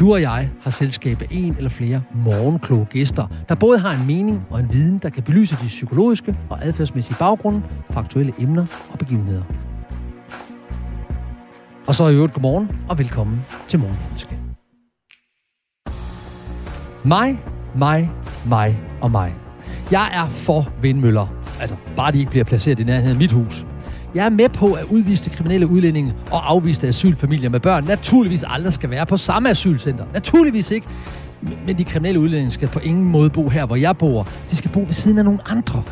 Du og jeg har selskab af en eller flere morgenkloge gæster, der både har en mening og en viden, der kan belyse de psykologiske og adfærdsmæssige baggrunde for aktuelle emner og begivenheder. Og så i øvrigt godmorgen og velkommen til Morgenmenneske. Mig, mig, mig og mig. Jeg er for vindmøller. Altså, bare de ikke bliver placeret i nærheden af mit hus. Jeg er med på, at udviste kriminelle udlændinge og afviste asylfamilier med børn naturligvis aldrig skal være på samme asylcenter. Naturligvis ikke. Men de kriminelle udlændinge skal på ingen måde bo her, hvor jeg bor. De skal bo ved siden af nogle andre.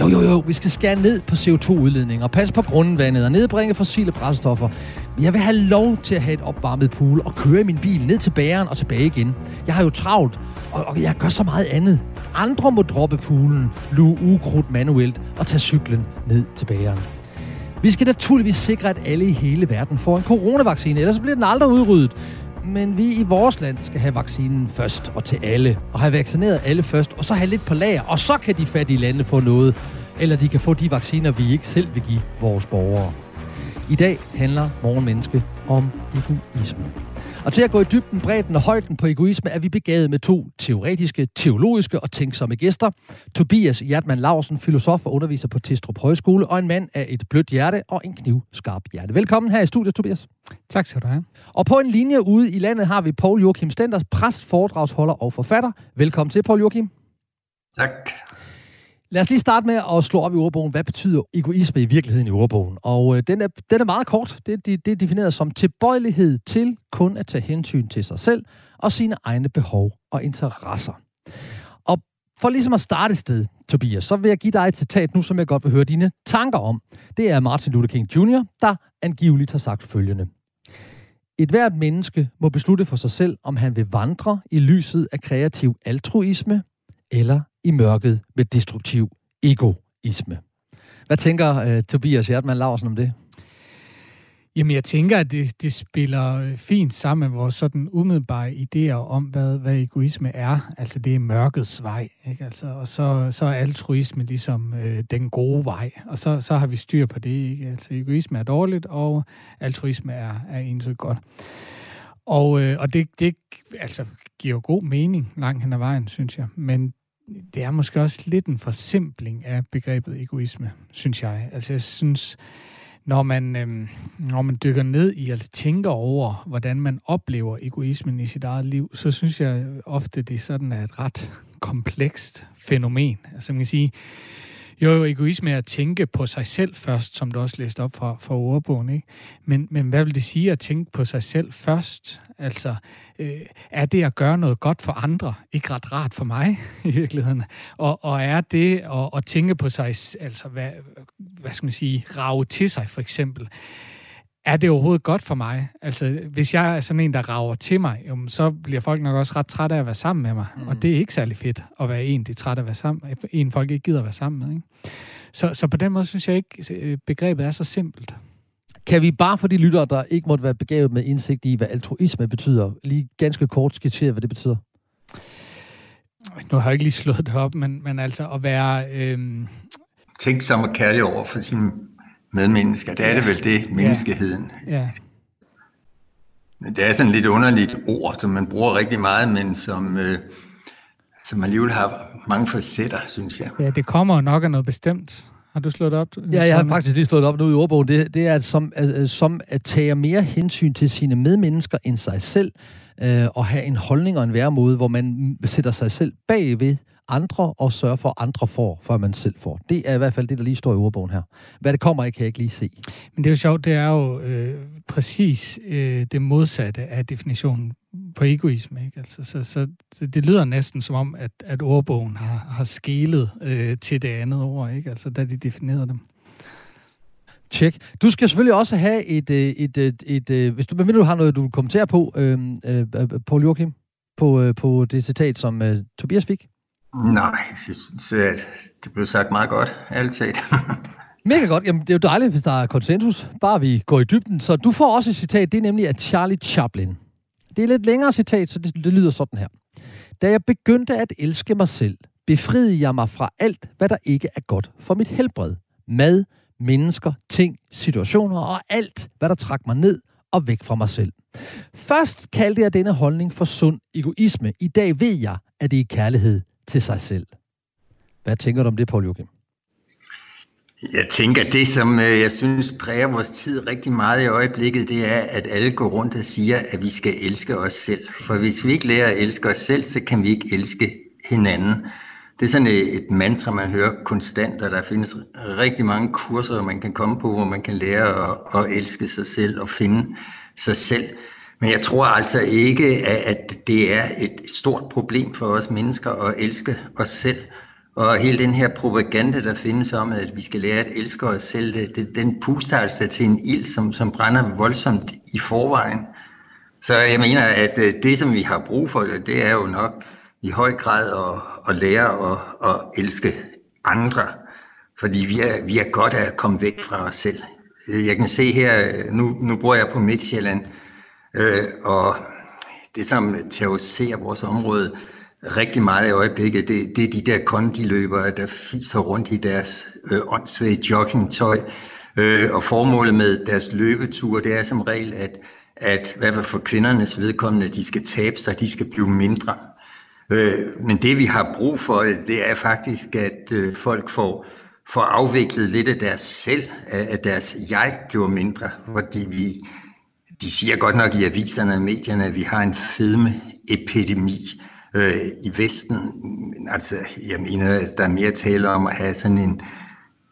Jo, jo, jo, vi skal skære ned på CO2-udledning og passe på grundvandet og nedbringe fossile brændstoffer. Men jeg vil have lov til at have et opvarmet pool og køre min bil ned til bæren og tilbage igen. Jeg har jo travlt, og, og jeg gør så meget andet. Andre må droppe poolen, luge ukrudt manuelt og tage cyklen ned til bæren. Vi skal naturligvis sikre, at alle i hele verden får en coronavaccine, ellers bliver den aldrig udryddet. Men vi i vores land skal have vaccinen først og til alle, og have vaccineret alle først, og så have lidt på lager, og så kan de fattige lande få noget, eller de kan få de vacciner, vi ikke selv vil give vores borgere. I dag handler Morgenmenneske om egoisme. Og til at gå i dybden, bredden og højden på egoisme, er vi begavet med to teoretiske, teologiske og tænksomme gæster. Tobias Hjertmann Larsen, filosof og underviser på Testrup Højskole, og en mand af et blødt hjerte og en knivskarp hjerte. Velkommen her i studiet, Tobias. Tak skal du have. Og på en linje ude i landet har vi Paul Joachim Stenders, præst, foredragsholder og forfatter. Velkommen til, Paul Joachim. Tak. Lad os lige starte med at slå op i ordbogen. Hvad betyder egoisme i virkeligheden i ordbogen? Og øh, den, er, den er meget kort. Det, det, det er defineret som tilbøjelighed til kun at tage hensyn til sig selv og sine egne behov og interesser. Og for ligesom at starte et sted, Tobias, så vil jeg give dig et citat nu, som jeg godt vil høre dine tanker om. Det er Martin Luther King Jr., der angiveligt har sagt følgende. Et hvert menneske må beslutte for sig selv, om han vil vandre i lyset af kreativ altruisme eller i mørket med destruktiv egoisme. Hvad tænker uh, Tobias Hjertmann Larsen om det? Jamen, jeg tænker, at det, det spiller øh, fint sammen med vores sådan umiddelbare idéer om, hvad, hvad egoisme er. Altså, det er mørkets vej, ikke? Altså, og så, så er altruisme ligesom øh, den gode vej, og så, så har vi styr på det, ikke? Altså, egoisme er dårligt, og altruisme er, er egentlig godt. Og, øh, og det, det altså, giver jo god mening langt hen ad vejen, synes jeg. Men det er måske også lidt en forsimpling af begrebet egoisme, synes jeg. Altså jeg synes, når man, øhm, når man dykker ned i at tænke over, hvordan man oplever egoismen i sit eget liv, så synes jeg ofte, det sådan er et ret komplekst fænomen. Altså man kan sige, jo, jo, egoisme er at tænke på sig selv først, som du også læste op fra, fra ordbogen. Ikke? Men, men hvad vil det sige at tænke på sig selv først? Altså, øh, er det at gøre noget godt for andre ikke ret rart for mig i virkeligheden? Og, og er det at, at tænke på sig, altså hvad, hvad skal man sige, rave til sig for eksempel, er det overhovedet godt for mig? Altså, hvis jeg er sådan en, der rager til mig, jamen, så bliver folk nok også ret trætte af at være sammen med mig. Mm. Og det er ikke særlig fedt at være en, de er trætte af at være sammen med. En, folk ikke gider at være sammen med. Ikke? Så, så på den måde synes jeg ikke, øh, begrebet er så simpelt. Kan vi bare for de lyttere, der ikke måtte være begavet med indsigt i, hvad altruisme betyder, lige ganske kort skitsere, hvad det betyder? Nu har jeg ikke lige slået det op, men, men altså at være... Øhm... Tænk som og kærlig over for sin medmennesker. Det er det vel det, menneskeheden. Ja. ja. Det er sådan et lidt underligt ord, som man bruger rigtig meget, men som, øh, som alligevel har mange facetter, synes jeg. Ja, det kommer nok af noget bestemt. Har du slået op? Ja, jeg har faktisk lige slået op nu i ordbogen. Det, det er som, uh, som at tage mere hensyn til sine medmennesker end sig selv. øh, og have en holdning og en væremåde, hvor man sætter sig selv bagved andre og sørger for, at andre får, før man selv får. Det er i hvert fald det, der lige står i ordbogen her. Hvad det kommer af, kan jeg ikke lige se. Men det er jo sjovt, det er jo øh, præcis øh, det modsatte af definitionen på egoisme. Ikke? Altså, så, så, det lyder næsten som om, at, at ordbogen har, har skelet øh, til det andet ord, ikke? Altså, da de definerede dem. Tjek. Du skal selvfølgelig også have et, øh, et, et, et, et hvis du, hvad du har noget, du kommenterer på, øh, øh, Paul Joachim, på, øh, på det citat, som øh, Tobias fik? Nej, jeg synes, at det blev sagt meget godt, altid. Mega godt. Jamen, det er jo dejligt, hvis der er konsensus. Bare vi går i dybden. Så du får også et citat, det er nemlig af Charlie Chaplin. Det er lidt længere citat, så det, det lyder sådan her. Da jeg begyndte at elske mig selv, befriede jeg mig fra alt, hvad der ikke er godt for mit helbred. Mad, mennesker, ting, situationer og alt, hvad der trak mig ned og væk fra mig selv. Først kaldte jeg denne holdning for sund egoisme. I dag ved jeg, at det er kærlighed til sig selv. Hvad tænker du om det, Paul Joachim? Jeg tænker, det som øh, jeg synes præger vores tid rigtig meget i øjeblikket, det er, at alle går rundt og siger, at vi skal elske os selv. For hvis vi ikke lærer at elske os selv, så kan vi ikke elske hinanden. Det er sådan et mantra, man hører konstant, og der findes rigtig mange kurser, man kan komme på, hvor man kan lære at, at elske sig selv og finde sig selv. Men jeg tror altså ikke, at det er et stort problem for os mennesker at elske os selv. Og hele den her propaganda, der findes om, at vi skal lære at elske os selv, det, det, den puster altså til en ild, som, som brænder voldsomt i forvejen. Så jeg mener, at øh, det, som vi har brug for, det er jo nok i høj grad at, at lære at, at elske andre. Fordi vi er, vi er godt af at komme væk fra os selv. Jeg kan se her, øh, nu, nu bor jeg på Midtjylland, øh, og det som terroriserer vores område, rigtig meget i øjeblikket, det, det er de der kondiløbere, der fiser rundt i deres øh, åndssvage joggingtøj. Øh, og formålet med deres løbetur, det er som regel, at, at hvad for kvindernes vedkommende, de skal tabe sig, de skal blive mindre. Øh, men det vi har brug for, det er faktisk, at øh, folk får, får afviklet lidt af deres selv, at deres jeg bliver mindre, fordi vi, de siger godt nok i aviserne og medierne, at vi har en fedmeepidemi øh, i Vesten. Altså, jeg mener, der er mere tale om at have sådan en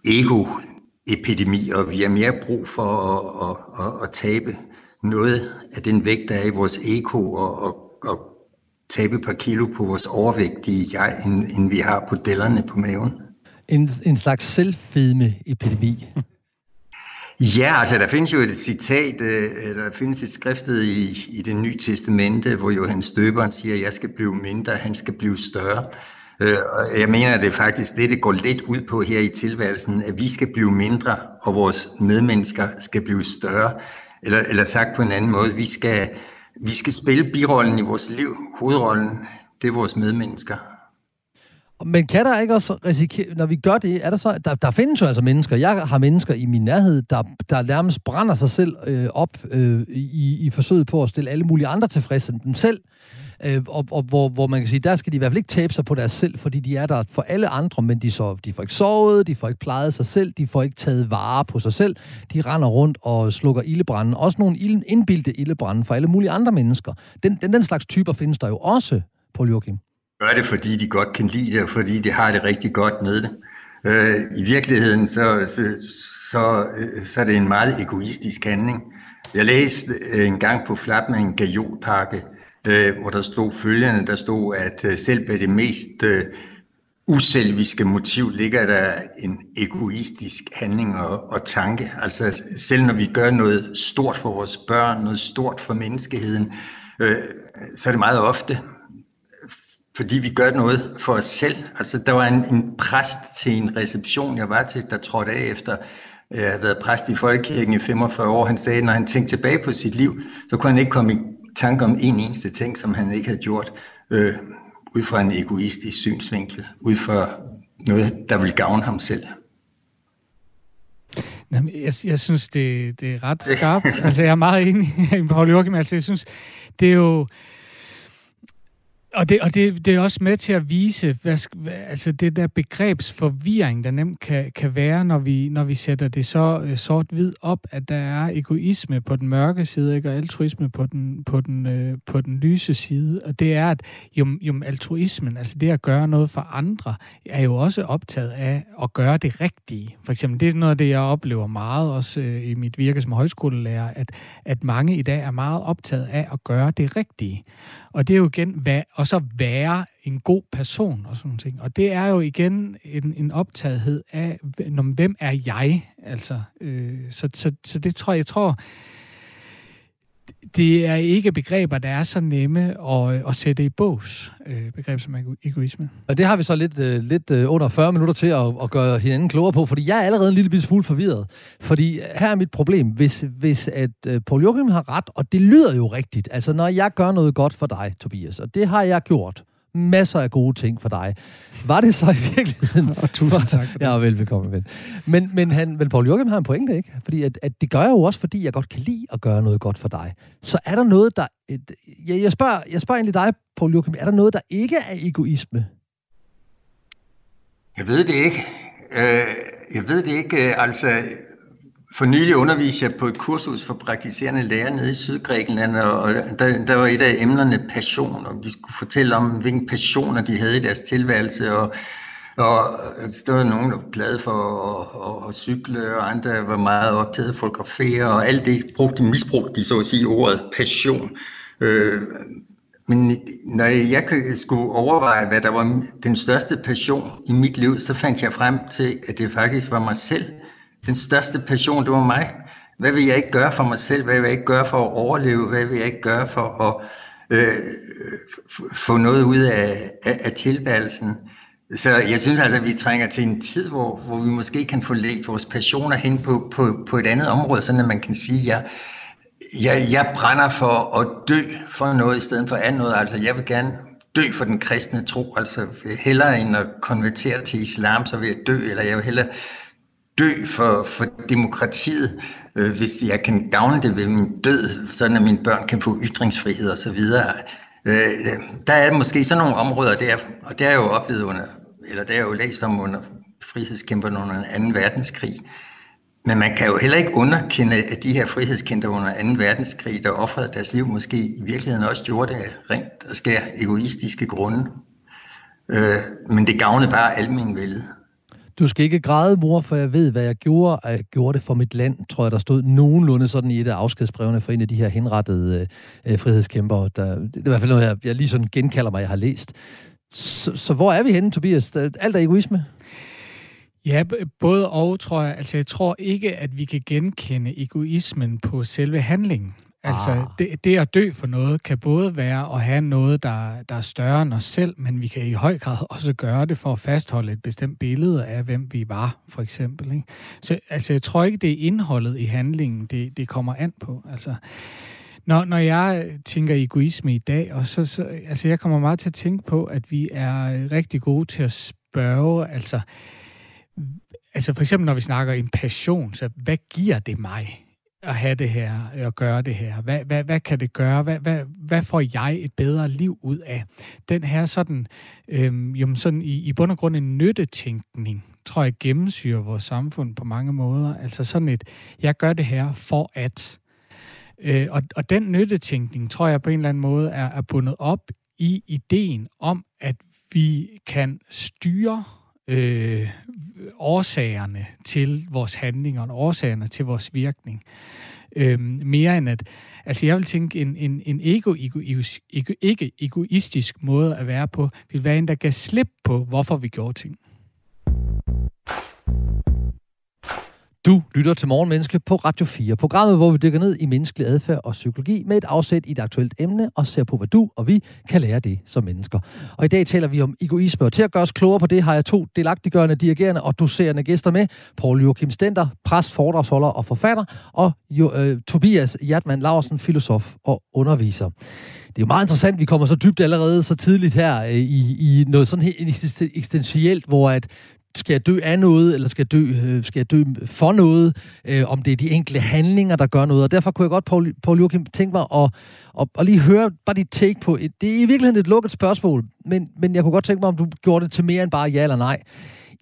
ego-epidemi, og vi har mere brug for at, at, at, at tabe noget af den vægt, der er i vores ego, og, og, og tabe et par kilo på vores overvægtige jeg, end, end vi har på dellerne på maven. En, en slags selvfedme-epidemi. Ja, altså der findes jo et citat, øh, der findes et skriftet i, i det nye testamente, hvor Johannes Døberen siger, at jeg skal blive mindre, han skal blive større. Øh, og jeg mener, at det er faktisk det, det går lidt ud på her i tilværelsen, at vi skal blive mindre, og vores medmennesker skal blive større. Eller, eller sagt på en anden måde, vi skal, vi skal spille birollen i vores liv. Hovedrollen, det er vores medmennesker. Men kan der ikke også risikere, når vi gør det, er der så, der, der findes jo altså mennesker, jeg har mennesker i min nærhed, der, der nærmest brænder sig selv øh, op øh, i, i forsøget på at stille alle mulige andre tilfredse end dem selv, øh, og, og hvor, hvor man kan sige, der skal de i hvert fald ikke tabe sig på deres selv, fordi de er der for alle andre, men de, så, de får ikke sovet, de får ikke plejet sig selv, de får ikke taget vare på sig selv, de render rundt og slukker ildebranden, også nogle indbildte ildebranden for alle mulige andre mennesker. Den, den, den slags typer findes der jo også, på Joachim gør det, fordi de godt kan lide det, og fordi de har det rigtig godt med det. Øh, I virkeligheden, så, så, så, øh, så er det en meget egoistisk handling. Jeg læste øh, en gang på Flappen en gajolpakke, øh, hvor der stod følgende, der stod, at øh, selv ved det mest øh, uselviske motiv ligger der en egoistisk handling og, og tanke. Altså selv når vi gør noget stort for vores børn, noget stort for menneskeheden, øh, så er det meget ofte fordi vi gør noget for os selv. Altså, der var en, en præst til en reception, jeg var til, der trådte af efter øh, jeg havde været præst i Folkekirken i 45 år. Han sagde, at når han tænkte tilbage på sit liv, så kunne han ikke komme i tanke om en eneste ting, som han ikke havde gjort, øh, ud fra en egoistisk synsvinkel, ud fra noget, der vil gavne ham selv. Jamen, jeg, jeg synes, det, det er ret skarpt. altså, jeg er meget enig i Paul Joachim. Altså, jeg synes, det er jo og, det, og det, det er også med til at vise, hvad, altså det der begrebsforvirring, der nemt kan, kan være, når vi, når vi sætter det så øh, sort-hvid op, at der er egoisme på den mørke side, ikke, og altruisme på den, på den, øh, på den lyse side. Og det er, at jo, jo altruismen, altså det at gøre noget for andre, er jo også optaget af at gøre det rigtige. For eksempel, det er noget af det, jeg oplever meget også øh, i mit virke som højskolelærer, at, at mange i dag er meget optaget af at gøre det rigtige. Og det er jo igen, hvad, og så være en god person og sådan ting. Og det er jo igen en, en optagethed af, hvem er jeg? Altså, øh, så, så, så det tror jeg, jeg tror, det er ikke begreber, der er så nemme at, at sætte i bås, øh, som egoisme. Og det har vi så lidt, øh, lidt øh, under 40 minutter til at, at gøre hinanden klogere på, fordi jeg er allerede en lille smule forvirret. Fordi her er mit problem, hvis, hvis at øh, Paul Joachim har ret, og det lyder jo rigtigt, altså når jeg gør noget godt for dig, Tobias, og det har jeg gjort, masser af gode ting for dig. Var det så i virkeligheden... Og tusind tak for det. Ja, velbekomme, ven. Men, men han, vel, Paul Joachim har en pointe, ikke? Fordi at, at det gør jeg jo også, fordi jeg godt kan lide at gøre noget godt for dig. Så er der noget, der... Et, jeg, jeg, spørger, jeg spørger egentlig dig, Paul Joachim, er der noget, der ikke er egoisme? Jeg ved det ikke. Øh, jeg ved det ikke. Altså, for nylig underviste jeg på et kursus for praktiserende læger nede i Sydgrækenland, og der, der var et af emnerne passion, og de skulle fortælle om, hvilken passioner de havde i deres tilværelse, og, og der var nogen, der var glade for at, at, at cykle, og andre var meget optaget af fotografere, og alt det brugte, misbrugte de så at sige ordet passion. Øh, men når jeg skulle overveje, hvad der var den største passion i mit liv, så fandt jeg frem til, at det faktisk var mig selv, den største passion, det var mig. Hvad vil jeg ikke gøre for mig selv? Hvad vil jeg ikke gøre for at overleve? Hvad vil jeg ikke gøre for at øh, få noget ud af, af, af tilværelsen? Så jeg synes altså, at vi trænger til en tid, hvor, hvor vi måske kan få lægt vores passioner hen på, på, på et andet område, sådan at man kan sige, at jeg, jeg, jeg brænder for at dø for noget i stedet for andet noget. Altså jeg vil gerne dø for den kristne tro, altså hellere end at konvertere til islam, så vil jeg dø, eller jeg vil hellere dø for, for demokratiet, øh, hvis jeg kan gavne det ved min død, sådan at mine børn kan få ytringsfrihed osv. Øh, der er måske sådan nogle områder der, og det har jeg jo oplevet under, eller det har jeg jo læst om under frihedskæmperne under 2. verdenskrig. Men man kan jo heller ikke underkende, at de her frihedskæmper under 2. verdenskrig, der offrede deres liv, måske i virkeligheden også gjorde det rent og skær egoistiske grunde. Øh, men det gavnede bare almenvældet. Du skal ikke græde, mor, for jeg ved, hvad jeg gjorde. Og jeg gjorde det for mit land, tror jeg, der stod nogenlunde sådan i et af afskedsbrevene for en af de her henrettede øh, øh frihedskæmpere. Der, det er i hvert fald noget, jeg, jeg lige sådan genkalder mig, jeg har læst. Så, så hvor er vi henne, Tobias? Alt er egoisme? Ja, både og, tror jeg. Altså, jeg tror ikke, at vi kan genkende egoismen på selve handlingen. Altså, ah. det, det at dø for noget kan både være at have noget, der, der er større end os selv, men vi kan i høj grad også gøre det for at fastholde et bestemt billede af, hvem vi var, for eksempel. Ikke? Så altså, jeg tror ikke, det er indholdet i handlingen, det, det kommer an på. Altså, når, når jeg tænker egoisme i dag, og så, så, altså, jeg kommer meget til at tænke på, at vi er rigtig gode til at spørge, altså, altså for eksempel når vi snakker en passion, så hvad giver det mig? At have det her, øh, at gøre det her? Hvad, hvad, hvad kan det gøre? Hvad, hvad, hvad får jeg et bedre liv ud af? Den her sådan, øhm, jamen sådan i, i bund og grund en nyttetænkning, tror jeg gennemsyrer vores samfund på mange måder. Altså sådan et, jeg gør det her for at. Øh, og, og den nyttetænkning, tror jeg på en eller anden måde, er, er bundet op i ideen om, at vi kan styre øh, årsagerne til vores handlinger og årsagerne til vores virkning. Øh, mere end at, altså jeg vil tænke, en, en, en ego, ego, ego, ikke egoistisk måde at være på, vil være en, der kan slippe på, hvorfor vi gjorde ting. Du lytter til Morgenmenneske på Radio 4, programmet, hvor vi dykker ned i menneskelig adfærd og psykologi med et afsæt i et aktuelt emne og ser på, hvad du og vi kan lære det som mennesker. Og i dag taler vi om egoisme, og til at gøre os klogere på det, har jeg to delagtiggørende, dirigerende og doserende gæster med. Paul Joachim Stenter, præst, foredragsholder og forfatter, og jo, øh, Tobias Hjertmann Larsen, filosof og underviser det er jo meget interessant, vi kommer så dybt allerede så tidligt her øh, i, i noget sådan helt eksistentielt, hvor at skal jeg dø af noget, eller skal jeg dø, øh, skal jeg dø for noget, øh, om det er de enkelte handlinger, der gør noget. Og derfor kunne jeg godt, Paul, Paul Joachim, tænke mig at, at, at lige høre bare dit take på et, det er i virkeligheden et lukket spørgsmål, men, men jeg kunne godt tænke mig, om du gjorde det til mere end bare ja eller nej.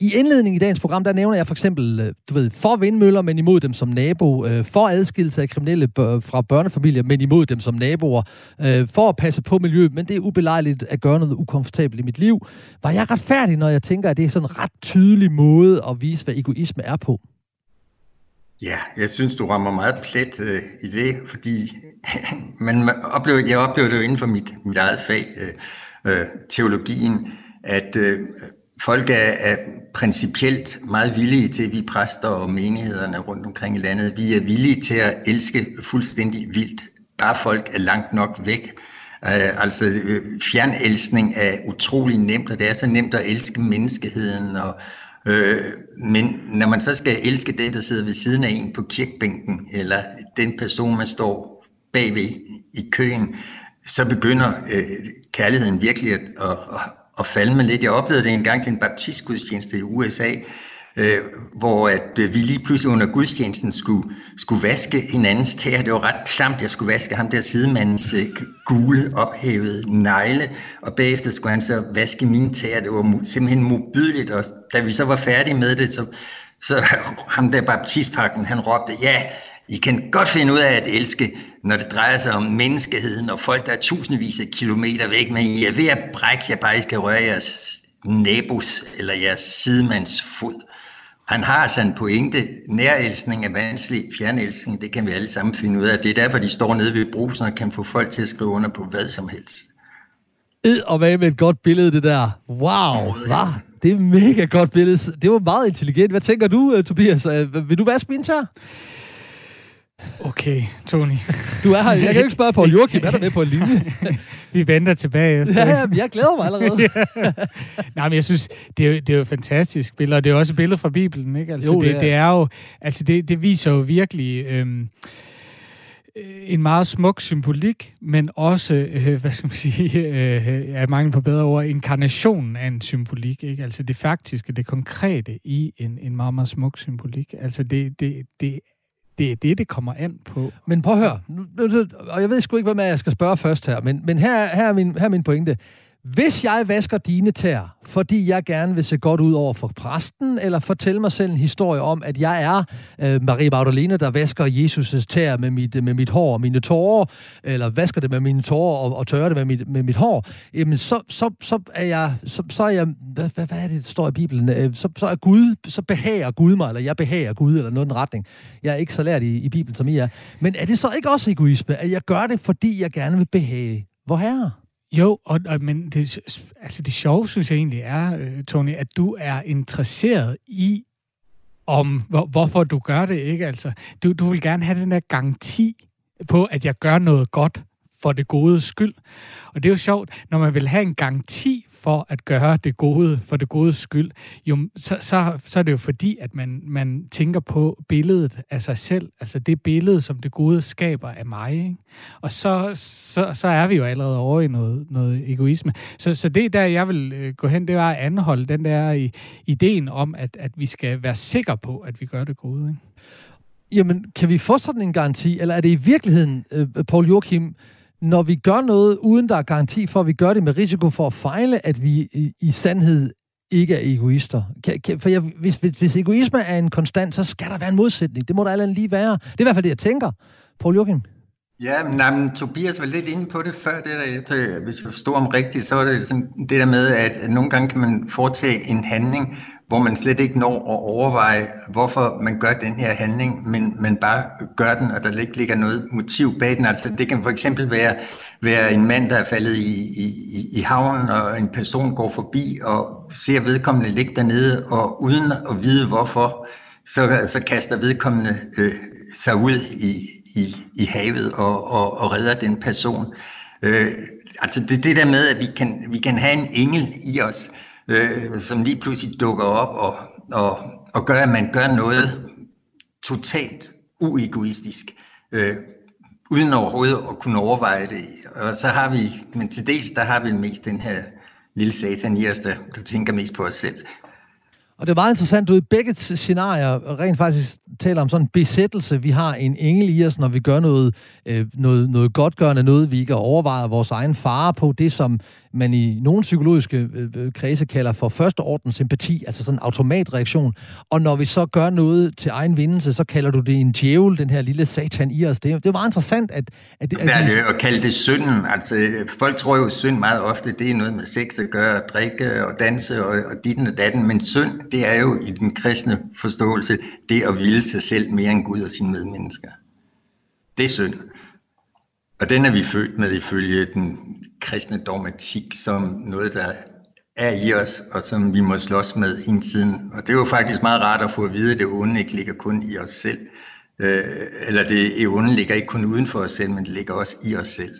I indledningen i dagens program, der nævner jeg for eksempel, øh, du ved, for vindmøller, men imod dem som nabo, øh, for adskillelse af kriminelle fra børnefamilier, men imod dem som naboer, øh, for at passe på miljøet, men det er ubelejligt at gøre noget ukomfortabelt i mit liv. Var jeg retfærdig, når jeg tænker, at det er sådan en ret tydelig måde at vise, hvad egoisme er på? Ja, jeg synes, du rammer meget plet øh, i det, fordi man oplever, jeg oplever det jo inden for mit, mit eget fag, øh, teologien, at øh, folk er, er principielt meget villige til, vi præster og menighederne rundt omkring i landet, vi er villige til at elske fuldstændig vildt, bare folk er langt nok væk. Uh, altså øh, uh, fjernelskning er utrolig nemt, og det er så nemt at elske menneskeheden. Og, uh, men når man så skal elske den, der sidder ved siden af en på kirkebænken, eller den person, man står bagved i køen, så begynder uh, kærligheden virkelig at, at, at falme lidt. Jeg oplevede det en gang til en baptistgudstjeneste i USA, øh, hvor at øh, vi lige pludselig under gudstjenesten skulle, skulle vaske hinandens tæer. Det var ret klamt, jeg skulle vaske ham der sidemandens øh, gule, ophævede negle, og bagefter skulle han så vaske mine tæer. Det var simpelthen modbydeligt, og da vi så var færdige med det, så, så ham der baptistpakken, han råbte, ja, i kan godt finde ud af at elske, når det drejer sig om menneskeheden og folk, der er tusindvis af kilometer væk, men I er ved at brække jer bare, I skal røre jeres nabos eller jeres sidemands fod. Han har altså en pointe. Nærelsning er vanskelig, fjernelsning, det kan vi alle sammen finde ud af. Det er derfor, de står nede ved brusen og kan få folk til at skrive under på hvad som helst. Ed og hvad med et godt billede, det der. Wow, hva? Det er mega godt billede. Det var meget intelligent. Hvad tænker du, Tobias? Vil du vaske min tør? Okay, Tony. Du er her. Jeg kan ikke spørge Paul Joachim, er der med på en linje? Vi venter tilbage efter. Ja, ja, jeg glæder mig allerede. ja. Nej, men jeg synes, det er, jo, det er jo fantastisk billede, og det er også et billede fra Bibelen, ikke? Altså, jo, det, det, er. det er jo, altså det, det viser jo virkelig øhm, en meget smuk symbolik, men også, øh, hvad skal man sige, øh, er mangel på bedre ord, inkarnationen af en symbolik, ikke? Altså det faktiske, det konkrete i en, en meget, meget smuk symbolik. Altså det, det, det det er det, det kommer an på. Men prøv at høre, og jeg ved sgu ikke, hvad jeg skal spørge først her, men, men her, her, er min, her er min pointe. Hvis jeg vasker dine tær, fordi jeg gerne vil se godt ud over for præsten, eller fortælle mig selv en historie om, at jeg er øh, Marie Magdalene, der vasker Jesus' tær med mit, med mit hår og mine tårer, eller vasker det med mine tårer og, og tørrer det med mit, med mit hår, jamen så, så, så er jeg, så, så er jeg, hvad, hvad, hvad er det, der står i Bibelen? Øh, så, så er Gud, så behager Gud mig, eller jeg behager Gud, eller noget i den retning. Jeg er ikke så lært i, i Bibelen, som I er. Men er det så ikke også egoisme, at jeg gør det, fordi jeg gerne vil behage vor herre? Jo, og, og, men det, altså det sjove, synes jeg egentlig er, øh, Tony, at du er interesseret i, om hvor, hvorfor du gør det, ikke? Altså, du, du vil gerne have den der garanti på, at jeg gør noget godt for det gode skyld. Og det er jo sjovt, når man vil have en garanti for at gøre det gode for det gode skyld, jo, så, så, så er det jo fordi, at man, man tænker på billedet af sig selv, altså det billede, som det gode skaber af mig. Ikke? Og så, så, så er vi jo allerede over i noget, noget egoisme. Så, så det der, jeg vil øh, gå hen, det var at anholde den der i, ideen om, at, at vi skal være sikre på, at vi gør det gode. Ikke? Jamen, kan vi få sådan en garanti, eller er det i virkeligheden, øh, Paul Joachim, når vi gør noget, uden der er garanti for, at vi gør det med risiko for at fejle, at vi i, i sandhed ikke er egoister. Kan, kan, for jeg, hvis, hvis, hvis egoisme er en konstant, så skal der være en modsætning. Det må der allerede lige være. Det er i hvert fald det, jeg tænker. Paul Joachim? Ja, men, nej, men Tobias var lidt inde på det før, det der, jeg, hvis jeg forstår om rigtigt, så er det sådan det der med, at nogle gange kan man foretage en handling, hvor man slet ikke når at overveje, hvorfor man gør den her handling, men man bare gør den, og der ikke ligger noget motiv bag den. Altså det kan for eksempel være, være en mand, der er faldet i, i, i havnen, og en person går forbi og ser vedkommende ligge dernede, og uden at vide hvorfor, så, så kaster vedkommende øh, sig ud i, i, i havet og, og, og redder den person. Øh, altså det, det der med, at vi kan, vi kan have en engel i os, øh, som lige pludselig dukker op og, og, og gør, at man gør noget totalt uegoistisk, øh, uden overhovedet at kunne overveje det. Og så har vi, men til dels, der har vi mest den her lille satan i os, der, der tænker mest på os selv. Og det er meget interessant, du i begge scenarier rent faktisk taler om sådan en besættelse. Vi har en engel i os, når vi gør noget, øh, noget, noget godtgørende, noget vi ikke har overvejet vores egen fare på. Det, som man i nogle psykologiske øh, øh, kredse kalder for første orden sympati, altså sådan en automatreaktion. Og når vi så gør noget til egen vindelse, så kalder du det en djævel, den her lille satan i os. Det, det er meget interessant, at... at, at, at, vi... at kalde det synden. Altså, folk tror jo, at synd meget ofte, det er noget med sex at gøre, drikke og danse og, og ditten og datten, men synd, det er jo i den kristne forståelse, det at ville sig selv mere end Gud og sine medmennesker. Det er synd. Og den er vi født med ifølge den kristne dogmatik som noget, der er i os, og som vi må slås med hele tiden. Og det er jo faktisk meget rart at få at vide, at det onde ikke ligger kun i os selv. Øh, eller det onde ligger ikke kun uden for os selv, men det ligger også i os selv.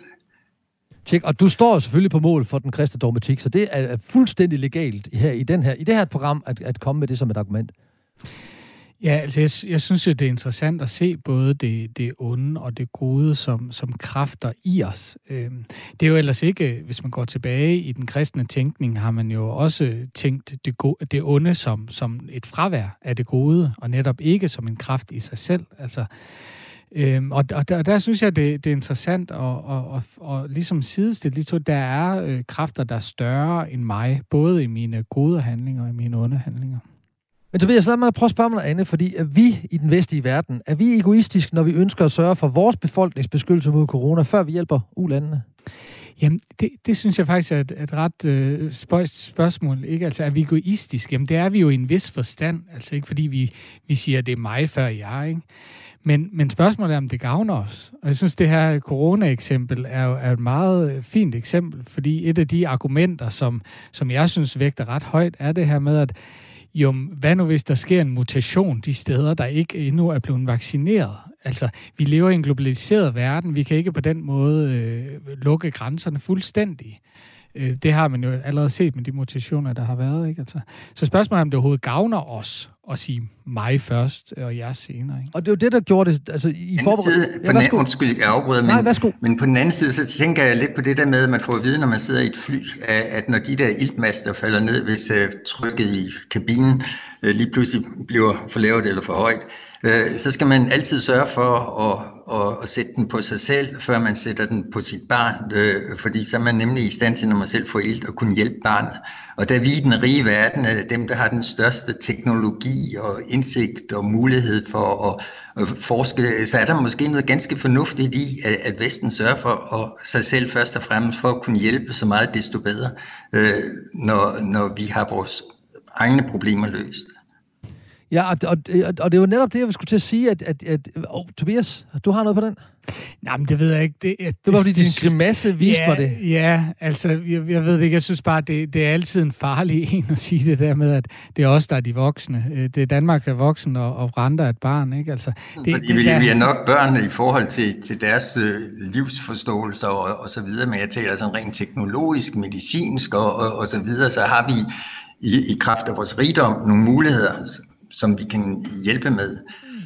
Tjek, og du står selvfølgelig på mål for den kristne dogmatik, så det er fuldstændig legalt her i, den her, i det her program at, at komme med det som et argument. Ja, altså jeg, jeg synes jo, det er interessant at se både det, det onde og det gode som, som kræfter i os. Øhm, det er jo ellers ikke, hvis man går tilbage i den kristne tænkning, har man jo også tænkt det, gode, det onde som, som et fravær af det gode, og netop ikke som en kraft i sig selv. Altså, Øhm, og, og, der, og der synes jeg, det, det er interessant at, at, at, at ligesom sidestille lige to. Der er øh, kræfter, der er større end mig, både i mine gode handlinger og i mine onde handlinger. Men Tobias, lad mig prøve at spørge mig noget andet, fordi er vi i den vestlige verden, er vi egoistiske, når vi ønsker at sørge for vores befolkningsbeskyttelse mod corona, før vi hjælper ulandene? Jamen, det, det synes jeg faktisk er et, et ret øh, spøjst spørgsmål. Ikke? Altså, er vi egoistiske? Jamen, det er vi jo i en vis forstand. Altså, ikke fordi vi, vi siger, at det er mig før jeg, ikke? Men, men spørgsmålet er, om det gavner os. Og jeg synes, det her corona-eksempel er jo er et meget øh, fint eksempel, fordi et af de argumenter, som, som jeg synes vægter ret højt, er det her med, at jo, hvad nu hvis der sker en mutation de steder, der ikke endnu er blevet vaccineret? Altså, vi lever i en globaliseret verden. Vi kan ikke på den måde øh, lukke grænserne fuldstændig. Øh, det har man jo allerede set med de mutationer, der har været. Ikke? Altså, så spørgsmålet er, om det overhovedet gavner os at sige mig først og jer senere. Ikke? Og det er jo det, der gjorde det. Altså, i forbered... ja, på den, undskyld, jeg afbryder, men, Nej, men på den anden side, så tænker jeg lidt på det der med, at man får at vide, når man sidder i et fly, at når de der iltmaster falder ned, hvis uh, trykket i kabinen uh, lige pludselig bliver for lavt eller for højt, Øh, så skal man altid sørge for at, at, at sætte den på sig selv, før man sætter den på sit barn, øh, fordi så er man nemlig i stand til, når man selv får ilt, at kunne hjælpe barnet. Og da vi i den rige verden er dem, der har den største teknologi og indsigt og mulighed for at, at forske, så er der måske noget ganske fornuftigt i, at, at Vesten sørger for at, sig selv først og fremmest for at kunne hjælpe så meget desto bedre, øh, når, når vi har vores egne problemer løst. Ja, og, og, og det var netop det, jeg skulle til at sige, at, at, at oh, Tobias, du har noget på den? Nej, men det ved jeg ikke. Det, det, det var fordi, din grimasse viste ja, mig det. Ja, altså, jeg, jeg ved det ikke. Jeg synes bare, det, det er altid en farlig en at sige det der med, at det er os, der er de voksne. Øh, det er Danmark er voksen, og, og renter er et barn, ikke? Altså, det, fordi det, der... vi er nok børn i forhold til, til deres øh, livsforståelser og, og så videre, men jeg taler sådan rent teknologisk, medicinsk og, og, og så videre, så har vi i, i kraft af vores rigdom nogle muligheder, som vi kan hjælpe med.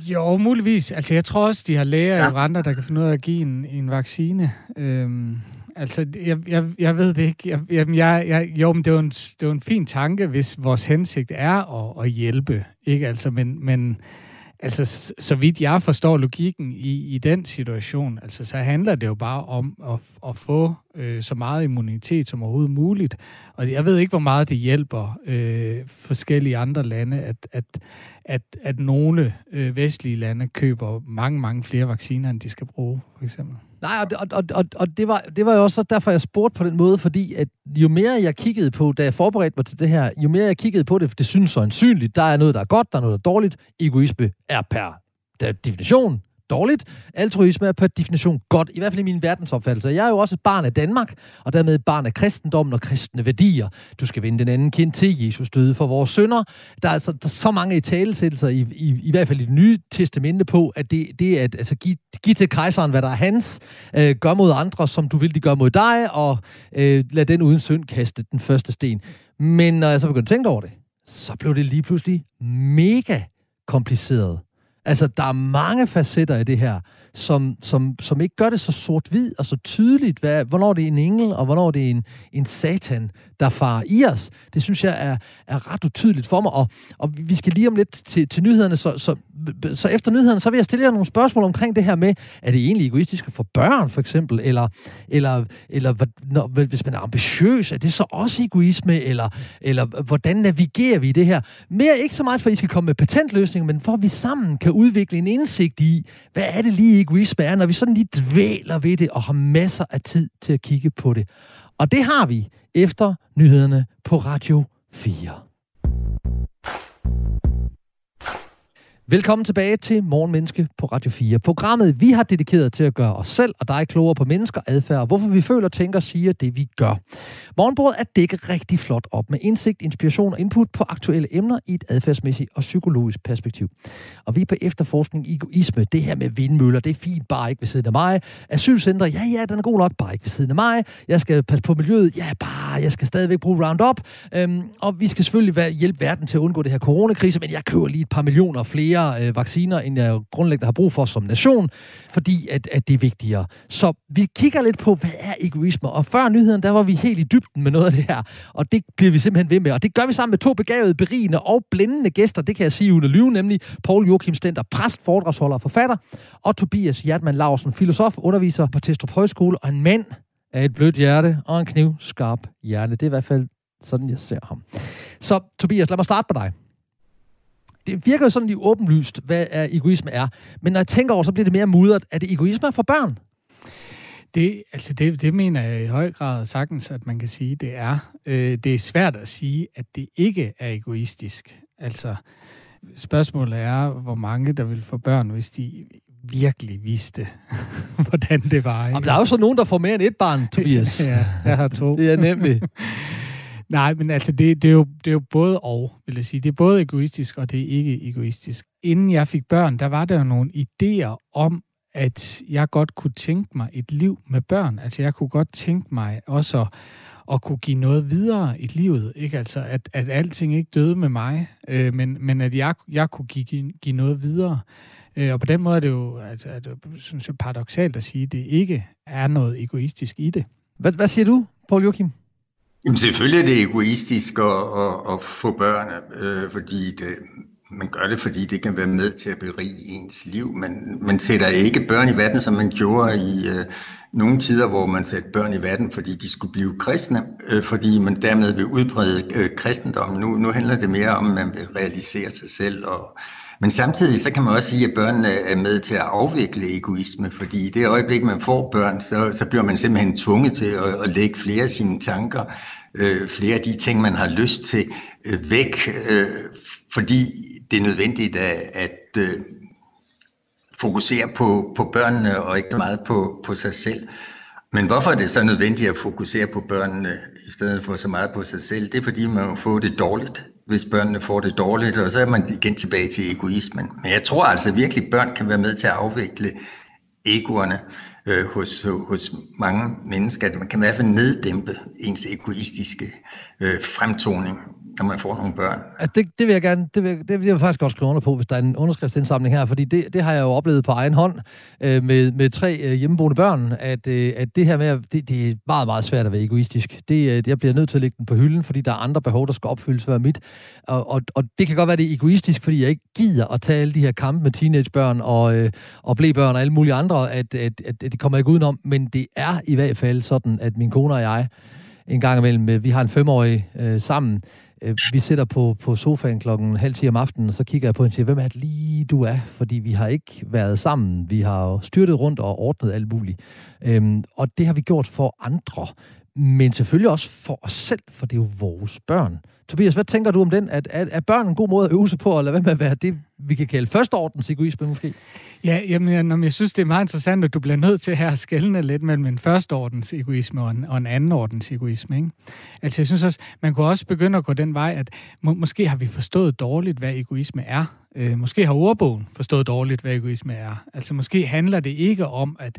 Jo, muligvis. Altså, jeg tror også, de har læger ja. i renter, der kan finde ud af at give en, en vaccine. Øhm, altså, jeg, jeg, jeg ved det ikke. Jeg, jeg, jeg, jo, men det er, en, det er en fin tanke, hvis vores hensigt er at, at hjælpe. Ikke? Altså, men, men altså, så vidt jeg forstår logikken i, i den situation, altså, så handler det jo bare om at, at få øh, så meget immunitet som overhovedet muligt. Og jeg ved ikke, hvor meget det hjælper øh, forskellige andre lande, at, at, at, at nogle øh, vestlige lande køber mange, mange flere vacciner, end de skal bruge, for eksempel. Nej, og, og, og, og det, var, det var jo også derfor, jeg spurgte på den måde, fordi at jo mere jeg kiggede på, da jeg forberedte mig til det her, jo mere jeg kiggede på det, for det synes så ansynligt, der er noget, der er godt, der er noget, der er dårligt. Egoisme er per definition dårligt. Altruisme er per definition godt, i hvert fald i min verdensopfattelse. Jeg er jo også et barn af Danmark, og dermed et barn af kristendommen og kristne værdier. Du skal vinde den anden kind til. Jesus døde for vores sønder. Der er, altså, der er så mange i talesættelser, i, i, i hvert fald i det nye testamente på, at det, det er at altså, give, give til kejseren, hvad der er hans. Øh, gør mod andre, som du vil, de gør mod dig, og øh, lad den uden synd kaste den første sten. Men når jeg så begyndte at tænke over det, så blev det lige pludselig mega kompliceret Altså, der er mange facetter i det her, som, som, som ikke gør det så sort-hvid og så tydeligt, hvad, hvornår det er en engel, og hvornår det er en, en satan, der farer i os. Det synes jeg er, er ret utydeligt for mig, og, og vi skal lige om lidt til, til nyhederne, så, så, så efter nyhederne, så vil jeg stille jer nogle spørgsmål omkring det her med, er det egentlig egoistisk for børn, for eksempel, eller, eller, eller når, hvis man er ambitiøs, er det så også egoisme, eller, eller hvordan navigerer vi det her? Mere ikke så meget, for at I skal komme med patentløsninger, men for at vi sammen kan udvikle en indsigt i, hvad er det lige egoisme er, når vi sådan lige dvæler ved det og har masser af tid til at kigge på det. Og det har vi efter nyhederne på Radio 4. Velkommen tilbage til Morgenmenneske på Radio 4. Programmet, vi har dedikeret til at gøre os selv og dig klogere på mennesker, adfærd og hvorfor vi føler, tænker og siger det, vi gør. Morgenbordet er dækket rigtig flot op med indsigt, inspiration og input på aktuelle emner i et adfærdsmæssigt og psykologisk perspektiv. Og vi er på efterforskning i egoisme. Det her med vindmøller, det er fint, bare ikke ved siden af mig. Asylcenter, ja, ja, den er god nok, bare ikke ved siden af mig. Jeg skal passe på miljøet, ja, bare, jeg skal stadigvæk bruge Roundup. Øhm, og vi skal selvfølgelig være, hjælpe verden til at undgå det her coronakrise, men jeg køber lige et par millioner flere øh, vacciner, end jeg grundlæggende har brug for som nation, fordi at, at det er vigtigere. Så vi kigger lidt på, hvad er egoisme? Og før nyheden, der var vi helt i dybden med noget af det her, og det bliver vi simpelthen ved med. Og det gør vi sammen med to begavede, berigende og blændende gæster, det kan jeg sige uden at lyve, nemlig Paul Joachim Stenter, præst, foredragsholder og forfatter, og Tobias Hjertmann Larsen, filosof, underviser på Testrup Højskole, og en mand af et blødt hjerte og en knivskarp hjerne. Det er i hvert fald sådan, jeg ser ham. Så Tobias, lad mig starte på dig det virker jo sådan lige åbenlyst, hvad er egoisme er. Men når jeg tænker over, så bliver det mere mudret. Er det egoisme for børn? Det, altså det, det mener jeg i høj grad sagtens, at man kan sige, det er. Øh, det er svært at sige, at det ikke er egoistisk. Altså, spørgsmålet er, hvor mange der vil få børn, hvis de virkelig vidste, hvordan det var. Ikke? Jamen, der er jo så nogen, der får mere end et barn, Tobias. ja, jeg har to. det er nemlig. Nej, men altså, det, det, er jo, det er jo både og, vil jeg sige. Det er både egoistisk, og det er ikke egoistisk. Inden jeg fik børn, der var der jo nogle idéer om, at jeg godt kunne tænke mig et liv med børn. Altså, jeg kunne godt tænke mig også at, at kunne give noget videre i livet. Ikke? Altså, at, at alting ikke døde med mig, øh, men, men at jeg, jeg kunne give, give noget videre. Øh, og på den måde er det jo altså, at, at, synes jeg, paradoxalt at sige, at det ikke er noget egoistisk i det. Hvad, hvad siger du, Paul Joachim? Jamen selvfølgelig er det egoistisk at, at, at få børn, øh, fordi det, man gør det, fordi det kan være med til at berige ens liv. Man, man sætter ikke børn i verden, som man gjorde i øh, nogle tider, hvor man satte børn i verden, fordi de skulle blive kristne, øh, fordi man dermed vil udbrede øh, kristendommen. Nu, nu handler det mere om, at man vil realisere sig selv. Og, men samtidig så kan man også sige, at børnene er med til at afvikle egoisme, fordi i det øjeblik, man får børn, så, så bliver man simpelthen tvunget til at, at lægge flere af sine tanker, øh, flere af de ting, man har lyst til, øh, væk, øh, fordi det er nødvendigt at, at øh, fokusere på, på børnene og ikke meget på, på sig selv. Men hvorfor er det så nødvendigt at fokusere på børnene i stedet for så meget på sig selv? Det er fordi, man får det dårligt, hvis børnene får det dårligt, og så er man igen tilbage til egoismen. Men jeg tror altså virkelig, at børn kan være med til at afvikle egoerne øh, hos, hos mange mennesker, at man kan i hvert fald neddæmpe ens egoistiske øh, fremtoning, når man får nogle børn. Altså det, det vil jeg gerne, det vil, det vil jeg faktisk også skrive under på, hvis der er en underskriftsindsamling her, fordi det, det har jeg jo oplevet på egen hånd øh, med, med tre øh, hjemmeboende børn, at, øh, at det her med, det, det er meget, meget svært at være egoistisk. Det, øh, jeg bliver nødt til at lægge den på hylden, fordi der er andre behov, der skal opfyldes for mit. Og, og, og det kan godt være, det er egoistisk, fordi jeg ikke gider at tage alle de her kampe med teenagebørn og, øh, og blæbørn og alle mulige andre, at, at, at, at det kommer ikke udenom, men det er i hvert fald sådan, at min kone og jeg en gang imellem, øh, vi har en femårig øh, sammen, øh, vi sidder på, på sofaen klokken halv 10 om aftenen, og så kigger jeg på hende og siger, hvem er det lige du er? Fordi vi har ikke været sammen. Vi har styrtet rundt og ordnet alt muligt. Øhm, og det har vi gjort for andre. Men selvfølgelig også for os selv, for det er jo vores børn. Tobias, hvad tænker du om den? At, at, er børn en god måde at øve sig på, at hvad med at være det, vi kan kalde førsteordens egoisme måske? Ja, jamen, jeg, jeg synes, det er meget interessant, at du bliver nødt til her at skælne lidt mellem en førsteordens egoisme og en, og en andenordens egoisme. Ikke? Altså, jeg synes også, man kunne også begynde at gå den vej, at må, måske har vi forstået dårligt, hvad egoisme er. Øh, måske har ordbogen forstået dårligt, hvad egoisme er. Altså, måske handler det ikke om, at,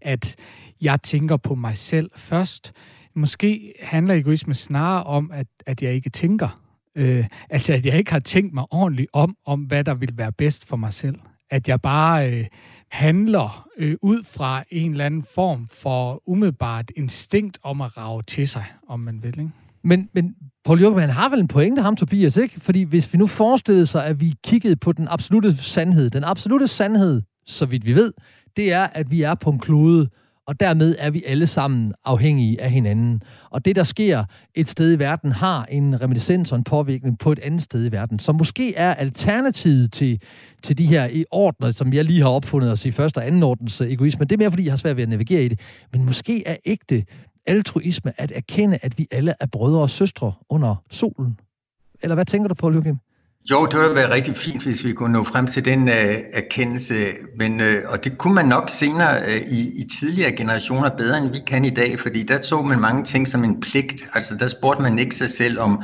at jeg tænker på mig selv først, Måske handler egoisme snarere om, at, at jeg ikke tænker. Øh, altså, at jeg ikke har tænkt mig ordentligt om, om, hvad der vil være bedst for mig selv. at jeg bare øh, handler øh, ud fra en eller anden form for umiddelbart instinkt om at rave til sig, om man vil. Ikke? Men, men Paul Jørgen, har vel en pointe, ham Tobias, ikke? Fordi hvis vi nu forestillede sig, at vi kiggede på den absolute sandhed, den absolute sandhed, så vidt vi ved, det er, at vi er på en klode, og dermed er vi alle sammen afhængige af hinanden. Og det, der sker et sted i verden, har en reminiscens og en påvirkning på et andet sted i verden, som måske er alternativet til, til de her ordner, som jeg lige har opfundet os i første og anden ordens øh, egoisme. Det er mere, fordi jeg har svært ved at navigere i det. Men måske er ægte altruisme at erkende, at vi alle er brødre og søstre under solen. Eller hvad tænker du på, Lykke? Jo, det ville være rigtig fint, hvis vi kunne nå frem til den øh, erkendelse, men, øh, og det kunne man nok senere øh, i, i tidligere generationer bedre, end vi kan i dag, fordi der så man mange ting som en pligt. Altså der spurgte man ikke sig selv om,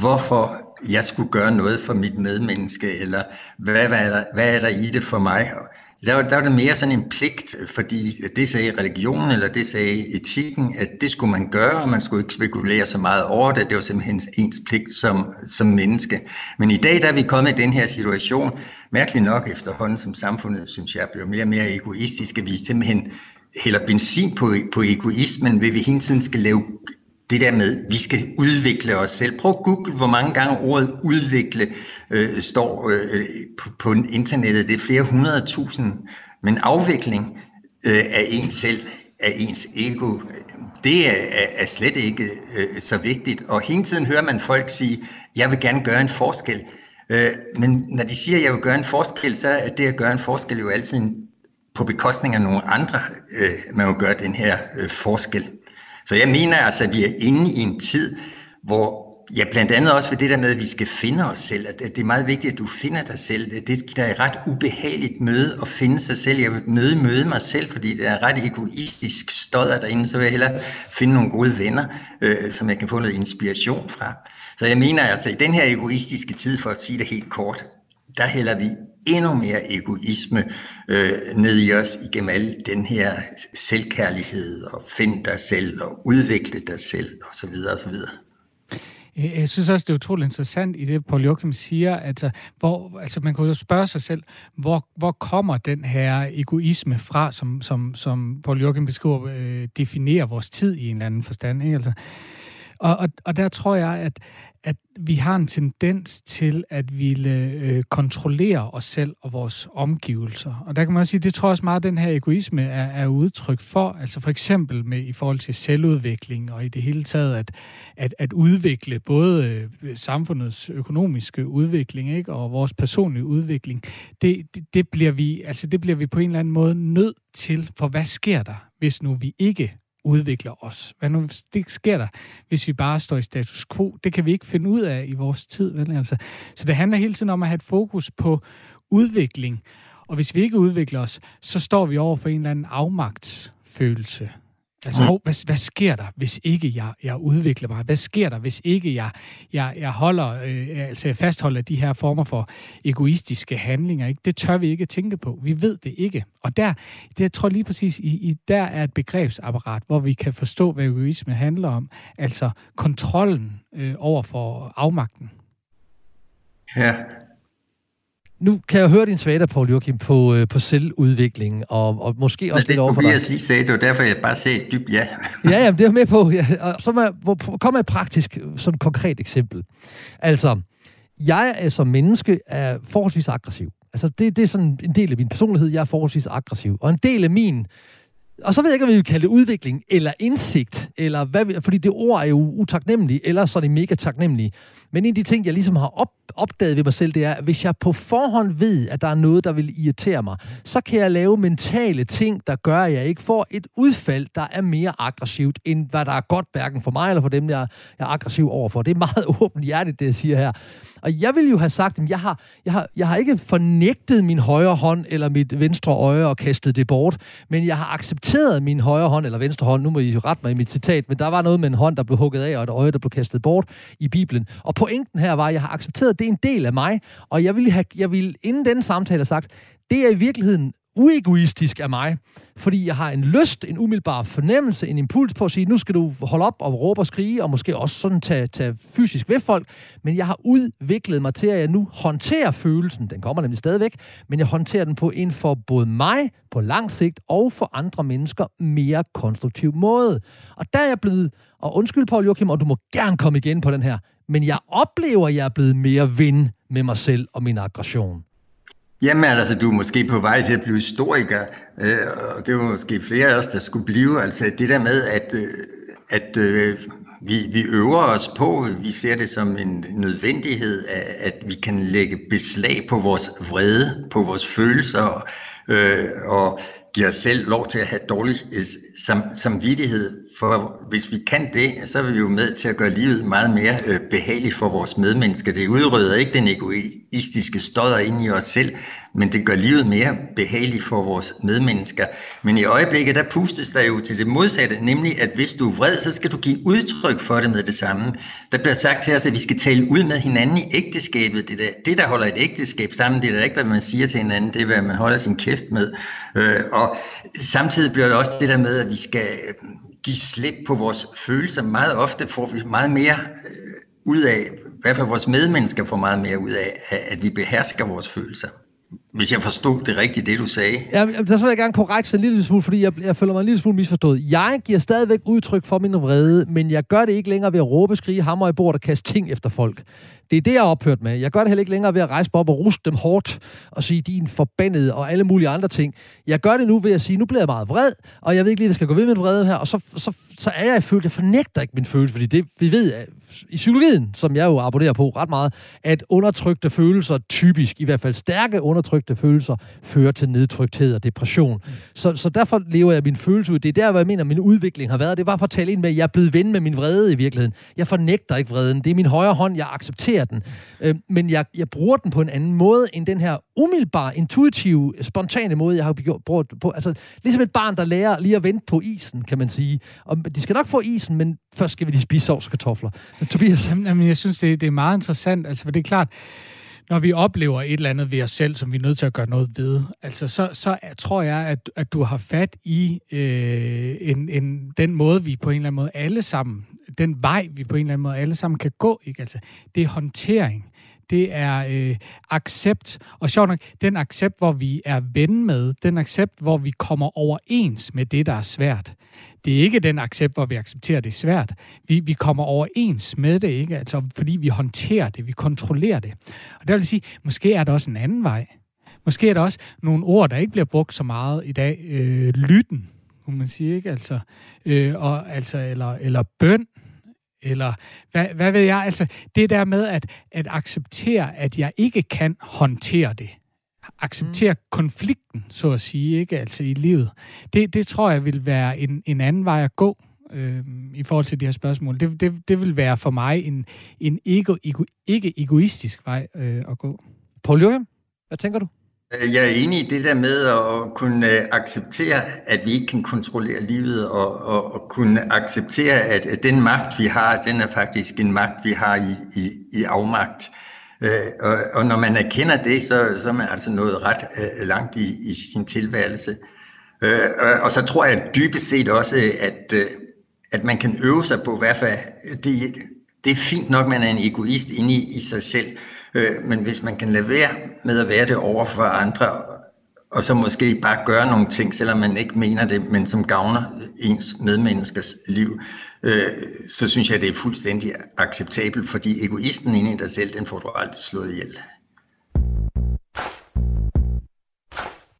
hvorfor jeg skulle gøre noget for mit medmenneske, eller hvad, hvad, er, der, hvad er der i det for mig? Der var, der var det mere sådan en pligt, fordi det sagde religionen, eller det sagde etikken, at det skulle man gøre, og man skulle ikke spekulere så meget over det. Det var simpelthen ens pligt som, som menneske. Men i dag der er vi kommet i den her situation, mærkeligt nok efterhånden som samfundet, synes jeg, bliver mere og mere egoistisk, at vi simpelthen hælder benzin på, på egoismen, ved vi hele tiden skal lave det der med, vi skal udvikle os selv. Prøv at google, hvor mange gange ordet udvikle øh, står øh, på, på internettet. Det er flere hundrede tusind. Men afvikling øh, af ens selv, af ens ego, det er, er, er slet ikke øh, så vigtigt. Og hele tiden hører man folk sige, jeg vil gerne gøre en forskel. Øh, men når de siger, jeg vil gøre en forskel, så er det at gøre en forskel jo altid på bekostning af nogle andre, øh, man vil gøre den her øh, forskel. Så jeg mener altså, at vi er inde i en tid, hvor Ja, blandt andet også ved det der med, at vi skal finde os selv. At det er meget vigtigt, at du finder dig selv. Det er et ret ubehageligt møde at finde sig selv. Jeg vil nøde møde mig selv, fordi det er ret egoistisk stodder derinde. Så vil jeg hellere finde nogle gode venner, øh, som jeg kan få noget inspiration fra. Så jeg mener altså, i den her egoistiske tid, for at sige det helt kort, der hælder vi endnu mere egoisme øh, ned i os igennem al den her selvkærlighed og find dig selv og udvikle dig selv osv. osv. Jeg synes også, det er utroligt interessant i det, Paul Joachim siger, altså, hvor, altså man kunne jo spørge sig selv, hvor, hvor kommer den her egoisme fra, som, som, som Paul Joachim beskriver, øh, definerer vores tid i en eller anden forstand. Ikke? Altså, og, og, og der tror jeg, at, at vi har en tendens til at ville øh, kontrollere os selv og vores omgivelser. Og der kan man også sige, det tror jeg også meget, at den her egoisme er, er udtryk for. Altså for eksempel med i forhold til selvudvikling og i det hele taget at, at, at udvikle både øh, samfundets økonomiske udvikling ikke, og vores personlige udvikling. Det, det, det, bliver vi, altså det bliver vi på en eller anden måde nødt til, for hvad sker der, hvis nu vi ikke udvikler os. Hvad nu det sker der, hvis vi bare står i status quo? Det kan vi ikke finde ud af i vores tid. Vel? Altså, så det handler hele tiden om at have et fokus på udvikling. Og hvis vi ikke udvikler os, så står vi over for en eller anden afmagtsfølelse. Altså, mm. hvad, hvad sker der, hvis ikke jeg, jeg udvikler mig? Hvad sker der, hvis ikke jeg, jeg, jeg holder, øh, altså jeg fastholder de her former for egoistiske handlinger? Ikke? Det tør vi ikke tænke på. Vi ved det ikke. Og der, det jeg tror lige præcis, i, i, der er et begrebsapparat, hvor vi kan forstå, hvad egoisme handler om. Altså kontrollen øh, over for afmagten. Ja, nu kan jeg høre din svagter, Paul Joachim, på, øh, på selvudviklingen, og, og måske også lidt over for dig. Det lige sagde, det var derfor, jeg bare sagde dybt ja. ja, ja, det er med på. Ja. Og så må, kommer et praktisk, sådan et konkret eksempel. Altså, jeg er som menneske er forholdsvis aggressiv. Altså, det, det er sådan en del af min personlighed, jeg er forholdsvis aggressiv. Og en del af min og så ved jeg ikke, om vi vil kalde det udvikling, eller indsigt, eller hvad, fordi det ord er jo utaknemmeligt, eller så er det mega taknemmeligt. Men en af de ting, jeg ligesom har op, opdaget ved mig selv, det er, at hvis jeg på forhånd ved, at der er noget, der vil irritere mig, så kan jeg lave mentale ting, der gør, at jeg ikke får et udfald, der er mere aggressivt, end hvad der er godt, hverken for mig eller for dem, jeg er aggressiv overfor. Det er meget åbent hjertet, det jeg siger her. Og jeg ville jo have sagt, at jeg har, jeg, har, jeg har ikke fornægtet min højre hånd eller mit venstre øje og kastet det bort, men jeg har accepteret min højre hånd eller venstre hånd. Nu må I jo rette mig i mit citat, men der var noget med en hånd, der blev hugget af, og et øje, der blev kastet bort i Bibelen. Og pointen her var, at jeg har accepteret, at det er en del af mig, og jeg ville, have, jeg ville inden den samtale have sagt, det er i virkeligheden uegoistisk af mig, fordi jeg har en lyst, en umiddelbar fornemmelse, en impuls på at sige, nu skal du holde op og råbe og skrige, og måske også sådan tage, tage fysisk ved folk, men jeg har udviklet mig til, at jeg nu håndterer følelsen, den kommer nemlig stadigvæk, men jeg håndterer den på en for både mig på lang sigt og for andre mennesker mere konstruktiv måde. Og der er jeg blevet, og undskyld Paul Joachim, og du må gerne komme igen på den her, men jeg oplever, at jeg er blevet mere ven med mig selv og min aggression. Jamen altså, du er måske på vej til at blive historiker, øh, og det var måske flere af os, der skulle blive. Altså det der med, at, øh, at øh, vi, vi øver os på, vi ser det som en nødvendighed, at vi kan lægge beslag på vores vrede, på vores følelser, øh, og give os selv lov til at have dårlig øh, sam, samvittighed for hvis vi kan det, så er vi jo med til at gøre livet meget mere øh, behageligt for vores medmennesker. Det udrydder ikke den egoistiske stodder ind i os selv, men det gør livet mere behageligt for vores medmennesker. Men i øjeblikket, der pustes der jo til det modsatte, nemlig at hvis du er vred, så skal du give udtryk for det med det samme. Der bliver sagt til os, at vi skal tale ud med hinanden i ægteskabet. Det der, det, der holder et ægteskab sammen, det er da ikke, hvad man siger til hinanden, det er, hvad man holder sin kæft med. Øh, og samtidig bliver det også det der med, at vi skal give slip på vores følelser. Meget ofte får vi meget mere øh, ud af, i hvert fald vores medmennesker får meget mere ud af, at vi behersker vores følelser. Hvis jeg forstod det rigtigt, det du sagde. Ja, der så vil jeg gerne korrekt en lille smule, fordi jeg, jeg føler mig en lille smule misforstået. Jeg giver stadigvæk udtryk for min vrede, men jeg gør det ikke længere ved at råbe, skrige, hammer i bordet og kaste ting efter folk. Det er det, jeg har ophørt med. Jeg gør det heller ikke længere ved at rejse mig op og ruste dem hårdt og sige, de er forbandede og alle mulige andre ting. Jeg gør det nu ved at sige, nu bliver jeg meget vred, og jeg ved ikke lige, hvad jeg skal gå ved med vrede her, og så, så, så er jeg i følelse, jeg fornægter ikke min følelse, fordi det, vi ved i psykologien, som jeg jo abonnerer på ret meget, at undertrykte følelser, typisk i hvert fald stærke undertrykte følelser, fører til nedtrykthed og depression. Mm. Så, så derfor lever jeg min følelse ud. Det er der, hvor jeg mener, min udvikling har været. Det var for at tale ind med, at jeg er blevet ven med min vrede i virkeligheden. Jeg fornægter ikke vreden. Det er min højre hånd, jeg accepterer den. Øh, men jeg, jeg bruger den på en anden måde, end den her umiddelbare, intuitive, spontane måde, jeg har brugt på. Altså, ligesom et barn, der lærer lige at vente på isen, kan man sige. Og de skal nok få isen, men først skal vi lige spise sovs og kartofler. Tobias? Jamen, jeg synes, det, det er meget interessant, altså, for det er klart, når vi oplever et eller andet ved os selv, som vi er nødt til at gøre noget ved, altså så, så tror jeg, at, at du har fat i øh, en, en, den måde, vi på en eller anden måde alle sammen, den vej, vi på en eller anden måde alle sammen kan gå, ikke? Altså, det er håndtering det er øh, accept. Og sjovt nok, den accept, hvor vi er ven med, den accept, hvor vi kommer overens med det, der er svært. Det er ikke den accept, hvor vi accepterer, det er svært. Vi, vi kommer overens med det, ikke? Altså, fordi vi håndterer det, vi kontrollerer det. Og det vil sige, måske er der også en anden vej. Måske er der også nogle ord, der ikke bliver brugt så meget i dag. Øh, lytten, kunne man sige, ikke? Altså, øh, og, altså, eller, eller bøn, eller hvad, hvad ved jeg? Altså, det der med at, at acceptere, at jeg ikke kan håndtere det. Acceptere mm. konflikten, så at sige, ikke? Altså i livet. Det, det tror jeg vil være en, en anden vej at gå øh, i forhold til de her spørgsmål. Det, det, det vil være for mig en, en ego, ego, ikke egoistisk vej øh, at gå. Paul Joachim, hvad tænker du? Øh, jeg er enig i det der med at kunne acceptere, at vi ikke kan kontrollere livet, og, og, og kunne acceptere, at, at den magt, vi har, den er faktisk en magt, vi har i, i, i afmagt. Øh, og, og når man erkender det, så, så er man altså nået ret øh, langt i, i sin tilværelse. Øh, Og så tror jeg dybest set også, at, øh, at man kan øve sig på, i hvert fald, det, det er fint nok, at man er en egoist inde i, i sig selv, Øh, men hvis man kan lade være med at være det over for andre, og så måske bare gøre nogle ting, selvom man ikke mener det, men som gavner ens medmenneskers liv, øh, så synes jeg, det er fuldstændig acceptabelt, fordi egoisten inde i dig selv, den får du aldrig slået ihjel.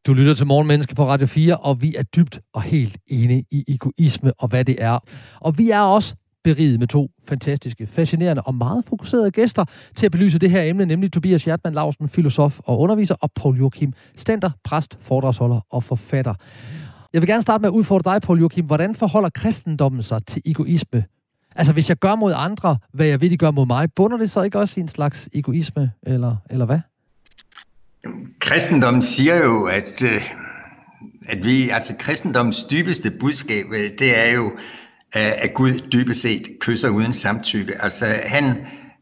Du lytter til Morgenmenneske på Radio 4, og vi er dybt og helt enige i egoisme og hvad det er. Og vi er også beriget med to fantastiske, fascinerende og meget fokuserede gæster til at belyse det her emne, nemlig Tobias Hjertmann Lausen, filosof og underviser, og Paul Joachim Stenter, præst, foredragsholder og forfatter. Jeg vil gerne starte med at udfordre dig, Paul Joachim. Hvordan forholder kristendommen sig til egoisme? Altså, hvis jeg gør mod andre, hvad jeg vil, de gør mod mig, bunder det så ikke også i en slags egoisme, eller, eller hvad? Kristendommen siger jo, at, øh, at vi, altså kristendommens dybeste budskab, det er jo, at Gud dybest set kysser uden samtykke. Altså han,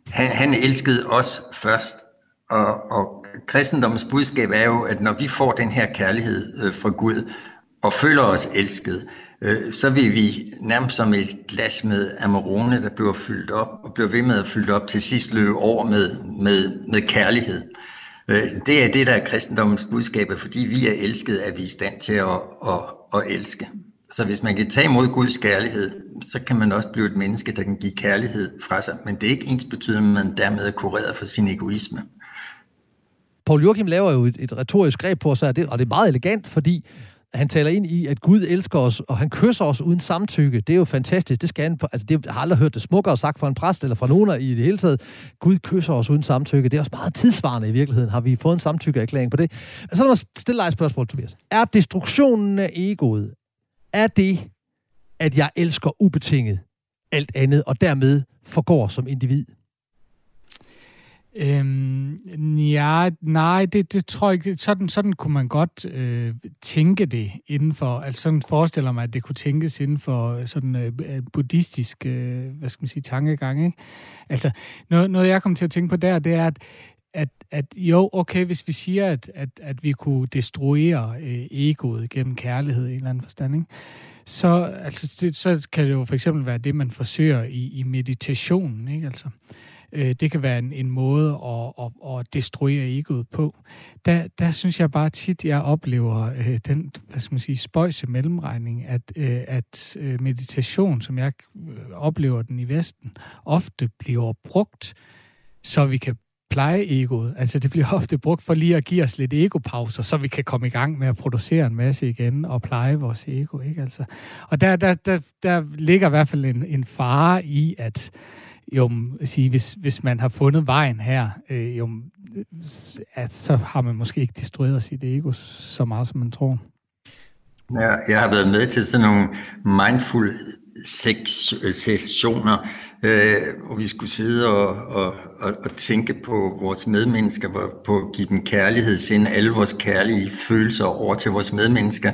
han, han elskede os først, og, og kristendommens budskab er jo, at når vi får den her kærlighed øh, fra Gud, og føler os elsket, øh, så vil vi nærmest som et glas med Amarone, der bliver fyldt op, og bliver ved med at fylde op, til sidst løbe over med, med, med kærlighed. Øh, det er det, der er kristendommens budskab, fordi vi er elsket, at vi er i stand til at, at, at elske. Så hvis man kan tage imod Guds kærlighed, så kan man også blive et menneske, der kan give kærlighed fra sig. Men det er ikke ens betydende, at man dermed er kureret for sin egoisme. Paul Joachim laver jo et, et retorisk greb på sig, og det, og det er meget elegant, fordi han taler ind i, at Gud elsker os, og han kysser os uden samtykke. Det er jo fantastisk. Det skal han, altså det, jeg har aldrig hørt det smukkere sagt fra en præst eller fra nogen i det hele taget. Gud kysser os uden samtykke. Det er også meget tidsvarende i virkeligheden. Har vi fået en samtykkeerklæring på det? Så lad mig stille dig et spørgsmål, Tobias. Er destruktionen af egoet, er det, at jeg elsker ubetinget alt andet, og dermed forgår som individ? Øhm, ja, nej, det, det tror jeg ikke. Sådan, sådan kunne man godt øh, tænke det inden for, altså sådan forestiller mig, at det kunne tænkes inden for øh, sådan øh, øh, buddhistisk, øh, hvad skal man sige, tankegang, ikke? Altså, noget, noget jeg kommer til at tænke på der, det er, at at, at jo, okay, hvis vi siger, at, at, at vi kunne destruere øh, egoet gennem kærlighed i en eller anden forstand, ikke? Så, altså, det, så kan det jo for eksempel være det, man forsøger i, i meditationen. Ikke? Altså, øh, det kan være en, en måde at, at, at destruere egoet på. Der, der synes jeg bare tit, jeg oplever øh, den hvad skal man sige, spøjse mellemregning, at, øh, at øh, meditation, som jeg øh, oplever den i Vesten, ofte bliver brugt, så vi kan pleje egoet. Altså det bliver ofte brugt for lige at give os lidt egopauser, så vi kan komme i gang med at producere en masse igen og pleje vores ego. Ikke? Altså, og der, der, der, der ligger i hvert fald en, en fare i, at jo, sige, hvis, hvis man har fundet vejen her, øh, jo, øh, at så har man måske ikke destrueret sit ego så meget, som man tror. Ja, jeg har været med til sådan nogle mindful seks øh, sessioner, øh, hvor vi skulle sidde og, og, og, og tænke på vores medmennesker, på at give dem kærlighed, sende alle vores kærlige følelser over til vores medmennesker.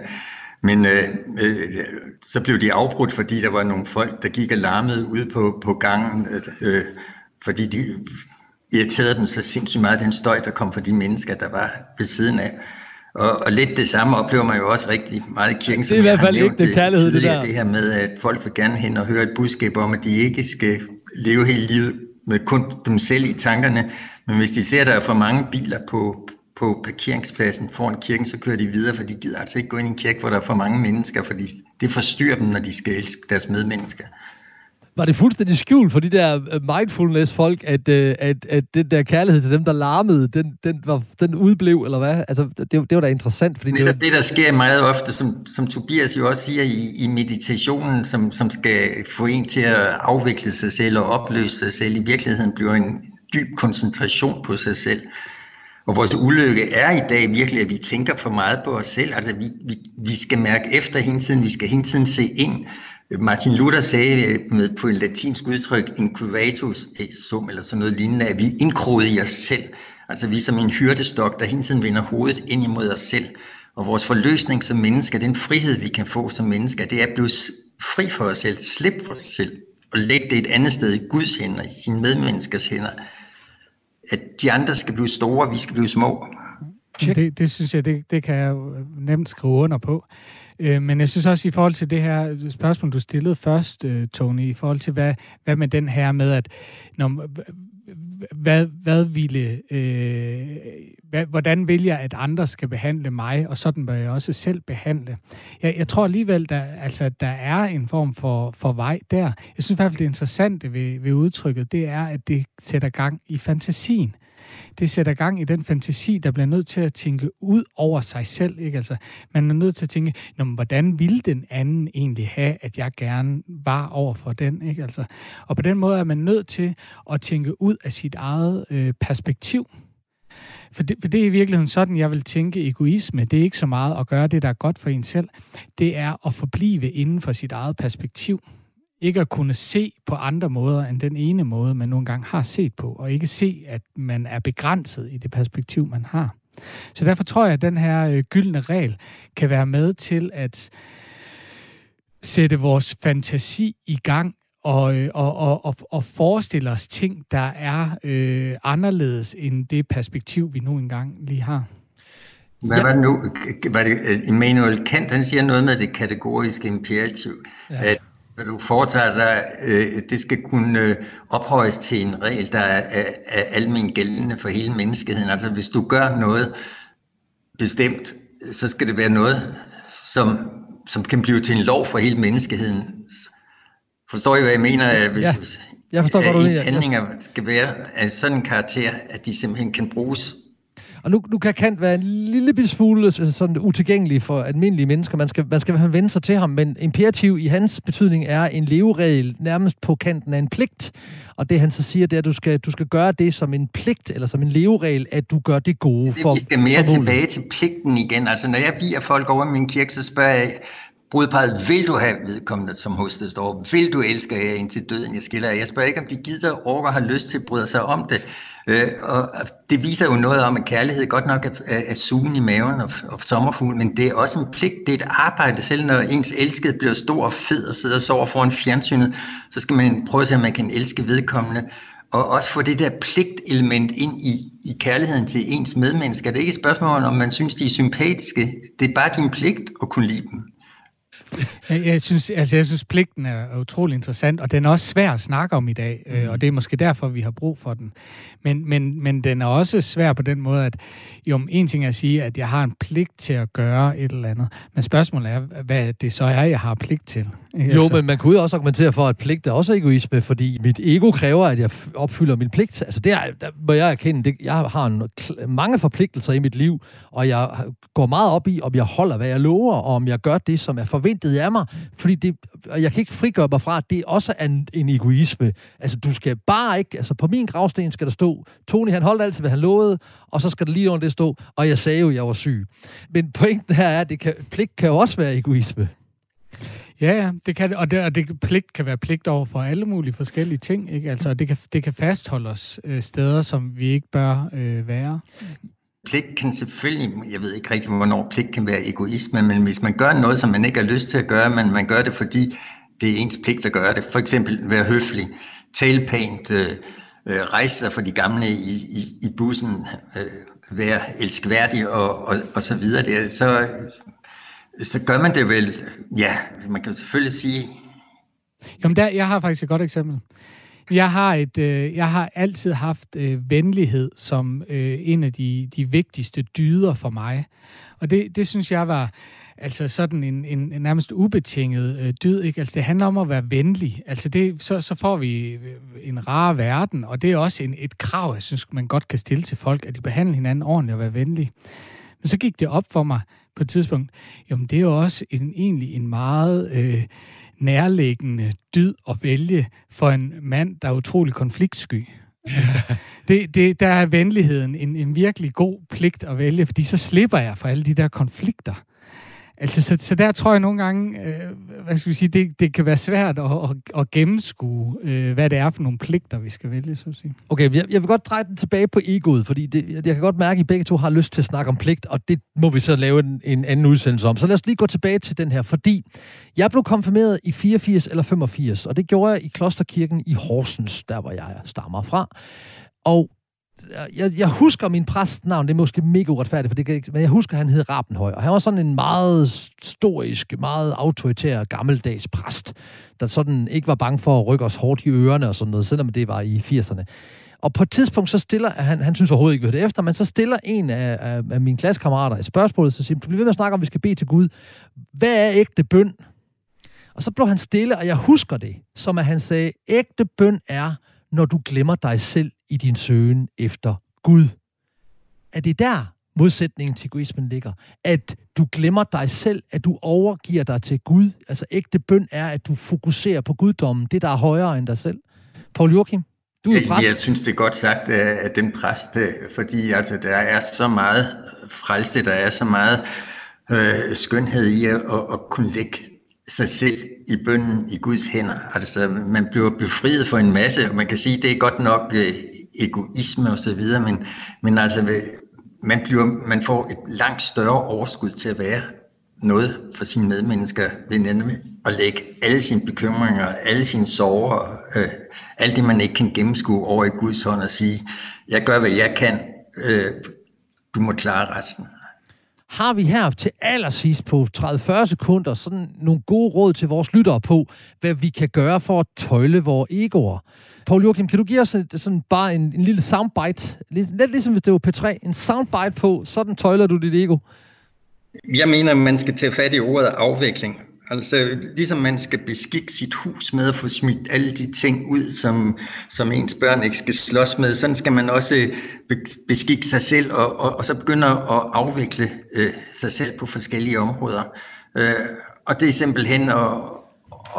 Men øh, øh, så blev de afbrudt, fordi der var nogle folk, der gik og larmede ude på, på gangen, øh, øh fordi de irriterede dem så sindssygt meget, den støj, der kom fra de mennesker, der var ved siden af. Og, og lidt det samme oplever man jo også rigtig meget i kirken, som det er i hvert fald ikke det kærlighed, det der. Det her med, at folk vil gerne hen og høre et budskab om, at de ikke skal leve hele livet med kun dem selv i tankerne, men hvis de ser, at der er for mange biler på, på parkeringspladsen foran kirken, så kører de videre, for de gider altså ikke gå ind i en kirke, hvor der er for mange mennesker, fordi det forstyrrer dem, når de skal elske deres medmennesker. Var det fuldstændig skjult for de der øh, mindfulness-folk, at, øh, at, at den der kærlighed til dem, der larmede, den, den, var, den udblev, eller hvad? Altså, det, det var da interessant. Fordi det, det, var... det, der sker meget ofte, som, som Tobias jo også siger i, i meditationen, som, som skal få en til at afvikle sig selv og opløse sig selv, i virkeligheden bliver en dyb koncentration på sig selv. Og vores ulykke er i dag virkelig, at vi tænker for meget på os selv. Altså, vi, vi, vi skal mærke efter hele tiden, vi skal hele tiden se ind. Martin Luther sagde med, på en latinsk udtryk, incubatus sum, eller sådan noget lignende, at vi indkroget i os selv. Altså vi er som en hyrdestok, der hele tiden vender hovedet ind imod os selv. Og vores forløsning som mennesker, den frihed, vi kan få som mennesker, det er at blive fri for os selv, slip for os selv, og lægge det et andet sted i Guds hænder, i sine medmenneskers hænder at de andre skal blive store, vi skal blive små. Det, det synes jeg, det, det kan jeg nemt skrive under på. Øh, men jeg synes også i forhold til det her spørgsmål, du stillede først, øh, Tony, i forhold til hvad, hvad med den her med, at når, hvad, hvad ville, øh, hvad, hvordan vil jeg, at andre skal behandle mig, og sådan bør jeg også selv behandle. Jeg, jeg tror alligevel, der, altså, at der er en form for, for vej der. Jeg synes i hvert fald, det interessante ved, ved udtrykket, det er, at det sætter gang i fantasien det sætter gang i den fantasi, der bliver nødt til at tænke ud over sig selv. Ikke? Altså, man er nødt til at tænke, Nå, men hvordan ville den anden egentlig have, at jeg gerne var over for den? Ikke? Altså, og på den måde er man nødt til at tænke ud af sit eget øh, perspektiv. For det, for det er i virkeligheden sådan, jeg vil tænke egoisme. Det er ikke så meget at gøre det, der er godt for en selv. Det er at forblive inden for sit eget perspektiv ikke at kunne se på andre måder end den ene måde, man nogle gange har set på, og ikke se, at man er begrænset i det perspektiv, man har. Så derfor tror jeg, at den her øh, gyldne regel kan være med til at sætte vores fantasi i gang og, og, og, og, og forestille os ting, der er øh, anderledes end det perspektiv, vi nu engang lige har. Hvad ja. var det nu? Var det Immanuel Kant, han siger noget med det kategoriske imperativ, ja. at hvad du foretager dig, øh, det skal kunne øh, ophøjes til en regel, der er, er, er almen gældende for hele menneskeheden. Altså hvis du gør noget bestemt, så skal det være noget, som, som kan blive til en lov for hele menneskeheden. Forstår I, hvad jeg mener? At hvis, ja, jeg forstår at godt, ens handlinger skal være af sådan en karakter, at de simpelthen kan bruges og nu, nu kan Kant være en lille smule altså sådan utilgængelig for almindelige mennesker. Man skal, man skal i hvert fald vende sig til ham, men imperativ i hans betydning er en leveregel nærmest på kanten af en pligt. Og det han så siger, det er, at du skal, du skal gøre det som en pligt, eller som en leveregel, at du gør det gode for Vi skal mere tilbage til pligten igen. Altså når jeg bliver folk over min kirke, så spørger jeg, brudparet, vil du have vedkommende som hos det står? Vil du elske jer indtil døden, jeg skiller Jeg spørger ikke, om de gider orker har lyst til at bryde sig om det. Øh, og det viser jo noget om, at kærlighed godt nok er, er sugen i maven og, og sommerfugl, men det er også en pligt, det er et arbejde. Selv når ens elskede bliver stor og fed og sidder og sover foran fjernsynet, så skal man prøve at se, om man kan elske vedkommende. Og også få det der pligtelement ind i, i kærligheden til ens medmennesker. Det er ikke et spørgsmål, om man synes, de er sympatiske. Det er bare din pligt at kunne lide dem. Jeg, jeg, synes, altså, jeg synes, pligten er utrolig interessant, og den er også svær at snakke om i dag, øh, mm. og det er måske derfor, vi har brug for den. Men, men, men den er også svær på den måde, at jo, en ting er at sige, at jeg har en pligt til at gøre et eller andet, men spørgsmålet er, hvad det så er, jeg har pligt til. Jo, altså. men man kunne jo også argumentere for, at pligt er også egoisme, fordi mit ego kræver, at jeg opfylder min pligt. Altså, det er, der må jeg erkende, det, jeg har en, mange forpligtelser i mit liv, og jeg går meget op i, om jeg holder, hvad jeg lover, og om jeg gør det, som er forventet af mig, fordi det, og jeg kan ikke frigøre mig fra, at det også er en, en egoisme. Altså, du skal bare ikke, altså på min gravsten skal der stå, Tony han holdt altid, hvad han lovede, og så skal der lige under det stå, og jeg sagde jo, jeg var syg. Men pointen her er, at det kan, pligt kan jo også være egoisme. Ja, ja, det kan og det, og det pligt kan være pligt over for alle mulige forskellige ting, ikke? Altså, det kan, det kan fastholde os øh, steder, som vi ikke bør øh, være. Pligt kan selvfølgelig, jeg ved ikke rigtig, hvornår pligt kan være egoisme, men hvis man gør noget, som man ikke har lyst til at gøre, men man gør det, fordi det er ens pligt at gøre det, for eksempel være høflig, tale pænt, øh, øh, rejse sig for de gamle i, i, i bussen, øh, være elskværdig og, og, og så videre, det, så så gør man det vel, ja, man kan selvfølgelig sige... Jamen, der, jeg har faktisk et godt eksempel. Jeg har, et, øh, jeg har altid haft øh, venlighed som øh, en af de, de vigtigste dyder for mig. Og det, det synes jeg var altså sådan en, en, en nærmest ubetinget øh, dyd. Ikke? Altså, det handler om at være venlig. Altså, det, så, så får vi øh, en rar verden, og det er også en, et krav, jeg synes, man godt kan stille til folk, at de behandler hinanden ordentligt og være venlige. Men så gik det op for mig på et tidspunkt, jamen det er jo også en, egentlig en meget øh, nærliggende dyd at vælge for en mand, der er utrolig konfliktsky. Altså, det, det, der er venligheden en, en virkelig god pligt at vælge, fordi så slipper jeg for alle de der konflikter. Altså, så, så der tror jeg nogle gange, øh, hvad skal vi sige, det, det kan være svært at, at, at gennemskue, øh, hvad det er for nogle pligter, vi skal vælge, så at sige. Okay, jeg, jeg vil godt dreje den tilbage på egoet, fordi det, jeg kan godt mærke, at I begge to har lyst til at snakke om pligt, og det må vi så lave en, en anden udsendelse om. Så lad os lige gå tilbage til den her, fordi jeg blev konfirmeret i 84 eller 85, og det gjorde jeg i Klosterkirken i Horsens, der hvor jeg stammer fra. Og jeg, jeg husker min præstnavn, det er måske mega uretfærdigt, for det kan ikke, men jeg husker, at han hed Rabenhøj, og han var sådan en meget storisk, meget autoritær, gammeldags præst, der sådan ikke var bange for at rykke os hårdt i ørerne og sådan noget, selvom det var i 80'erne. Og på et tidspunkt, så stiller han, han synes overhovedet ikke, vi det efter, men så stiller en af, af, af mine klassekammerater et spørgsmål, så siger du bliver ved med at snakke om, at vi skal bede til Gud. Hvad er ægte bøn? Og så blev han stille, og jeg husker det, som at han sagde, ægte bøn er, når du glemmer dig selv i din søgen efter Gud. Er det der, modsætningen til egoismen ligger? At du glemmer dig selv, at du overgiver dig til Gud. Altså ægte bøn er, at du fokuserer på guddommen, det der er højere end dig selv. Paul Joachim, du er præst. Jeg synes, det er godt sagt af den præst, øh, fordi altså, der er så meget frelse, der er så meget øh, skønhed i at, at, at kunne lægge sig selv i bønden i Guds hænder. Altså, man bliver befriet for en masse, og man kan sige, det er godt nok øh, egoisme og så videre, men, men altså, øh, man, bliver, man får et langt større overskud til at være noget for sine medmennesker ved nemlig at lægge alle sine bekymringer, alle sine sorger, øh, alt det man ikke kan gennemskue over i Guds hånd og sige, jeg gør hvad jeg kan, øh, du må klare resten. Har vi her til allersidst på 30-40 sekunder sådan nogle gode råd til vores lyttere på, hvad vi kan gøre for at tøjle vores egoer? Paul Joachim, kan du give os sådan bare en, en lille soundbite? Lidt ligesom hvis det var P3. En soundbite på, sådan tøjler du dit ego. Jeg mener, man skal tage fat i ordet afvikling. Altså, ligesom man skal beskikke sit hus med at få smidt alle de ting ud, som, som ens børn ikke skal slås med, sådan skal man også beskikke sig selv og, og, og så begynde at afvikle øh, sig selv på forskellige områder. Øh, og det er simpelthen at,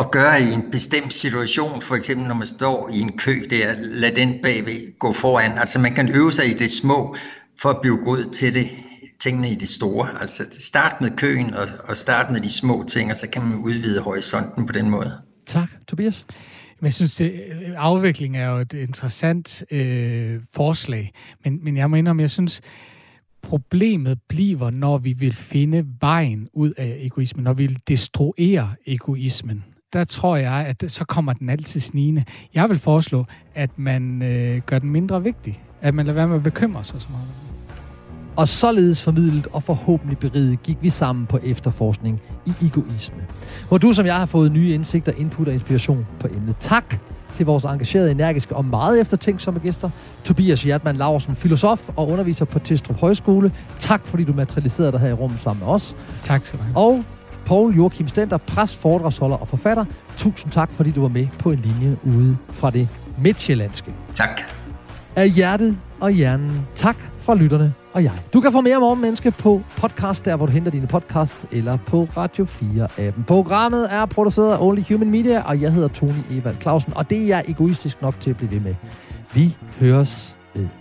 at gøre i en bestemt situation, for eksempel når man står i en kø der, lad den bagved gå foran. Altså man kan øve sig i det små for at blive god til det tingene i det store. Altså start med køen og, og start med de små ting, og så kan man udvide horisonten på den måde. Tak, Tobias. Men jeg synes, det, afvikling er jo et interessant øh, forslag, men, men jeg mener, jeg synes, problemet bliver, når vi vil finde vejen ud af egoismen, når vi vil destruere egoismen. Der tror jeg, at så kommer den altid snigende. Jeg vil foreslå, at man øh, gør den mindre vigtig. At man lader være med at bekymre sig så meget. Og således formidlet og forhåbentlig beriget gik vi sammen på efterforskning i egoisme. Hvor du som jeg har fået nye indsigter, input og inspiration på emnet. Tak til vores engagerede, energiske og meget eftertænksomme gæster. Tobias Hjertmann Laursen, filosof og underviser på Testrup Højskole. Tak fordi du materialiserede dig her i rummet sammen med os. Tak skal du have. Og Paul Joachim Stenter, præst, foredragsholder og forfatter. Tusind tak, fordi du var med på en linje ude fra det midtjyllandske. Tak. Af hjertet og hjernen. Tak fra lytterne og jeg. Du kan få mere om menneske på podcast, der hvor du henter dine podcasts, eller på Radio 4-appen. Programmet er produceret af Only Human Media, og jeg hedder Tony Evald Clausen, og det er jeg egoistisk nok til at blive ved med. Vi høres ved.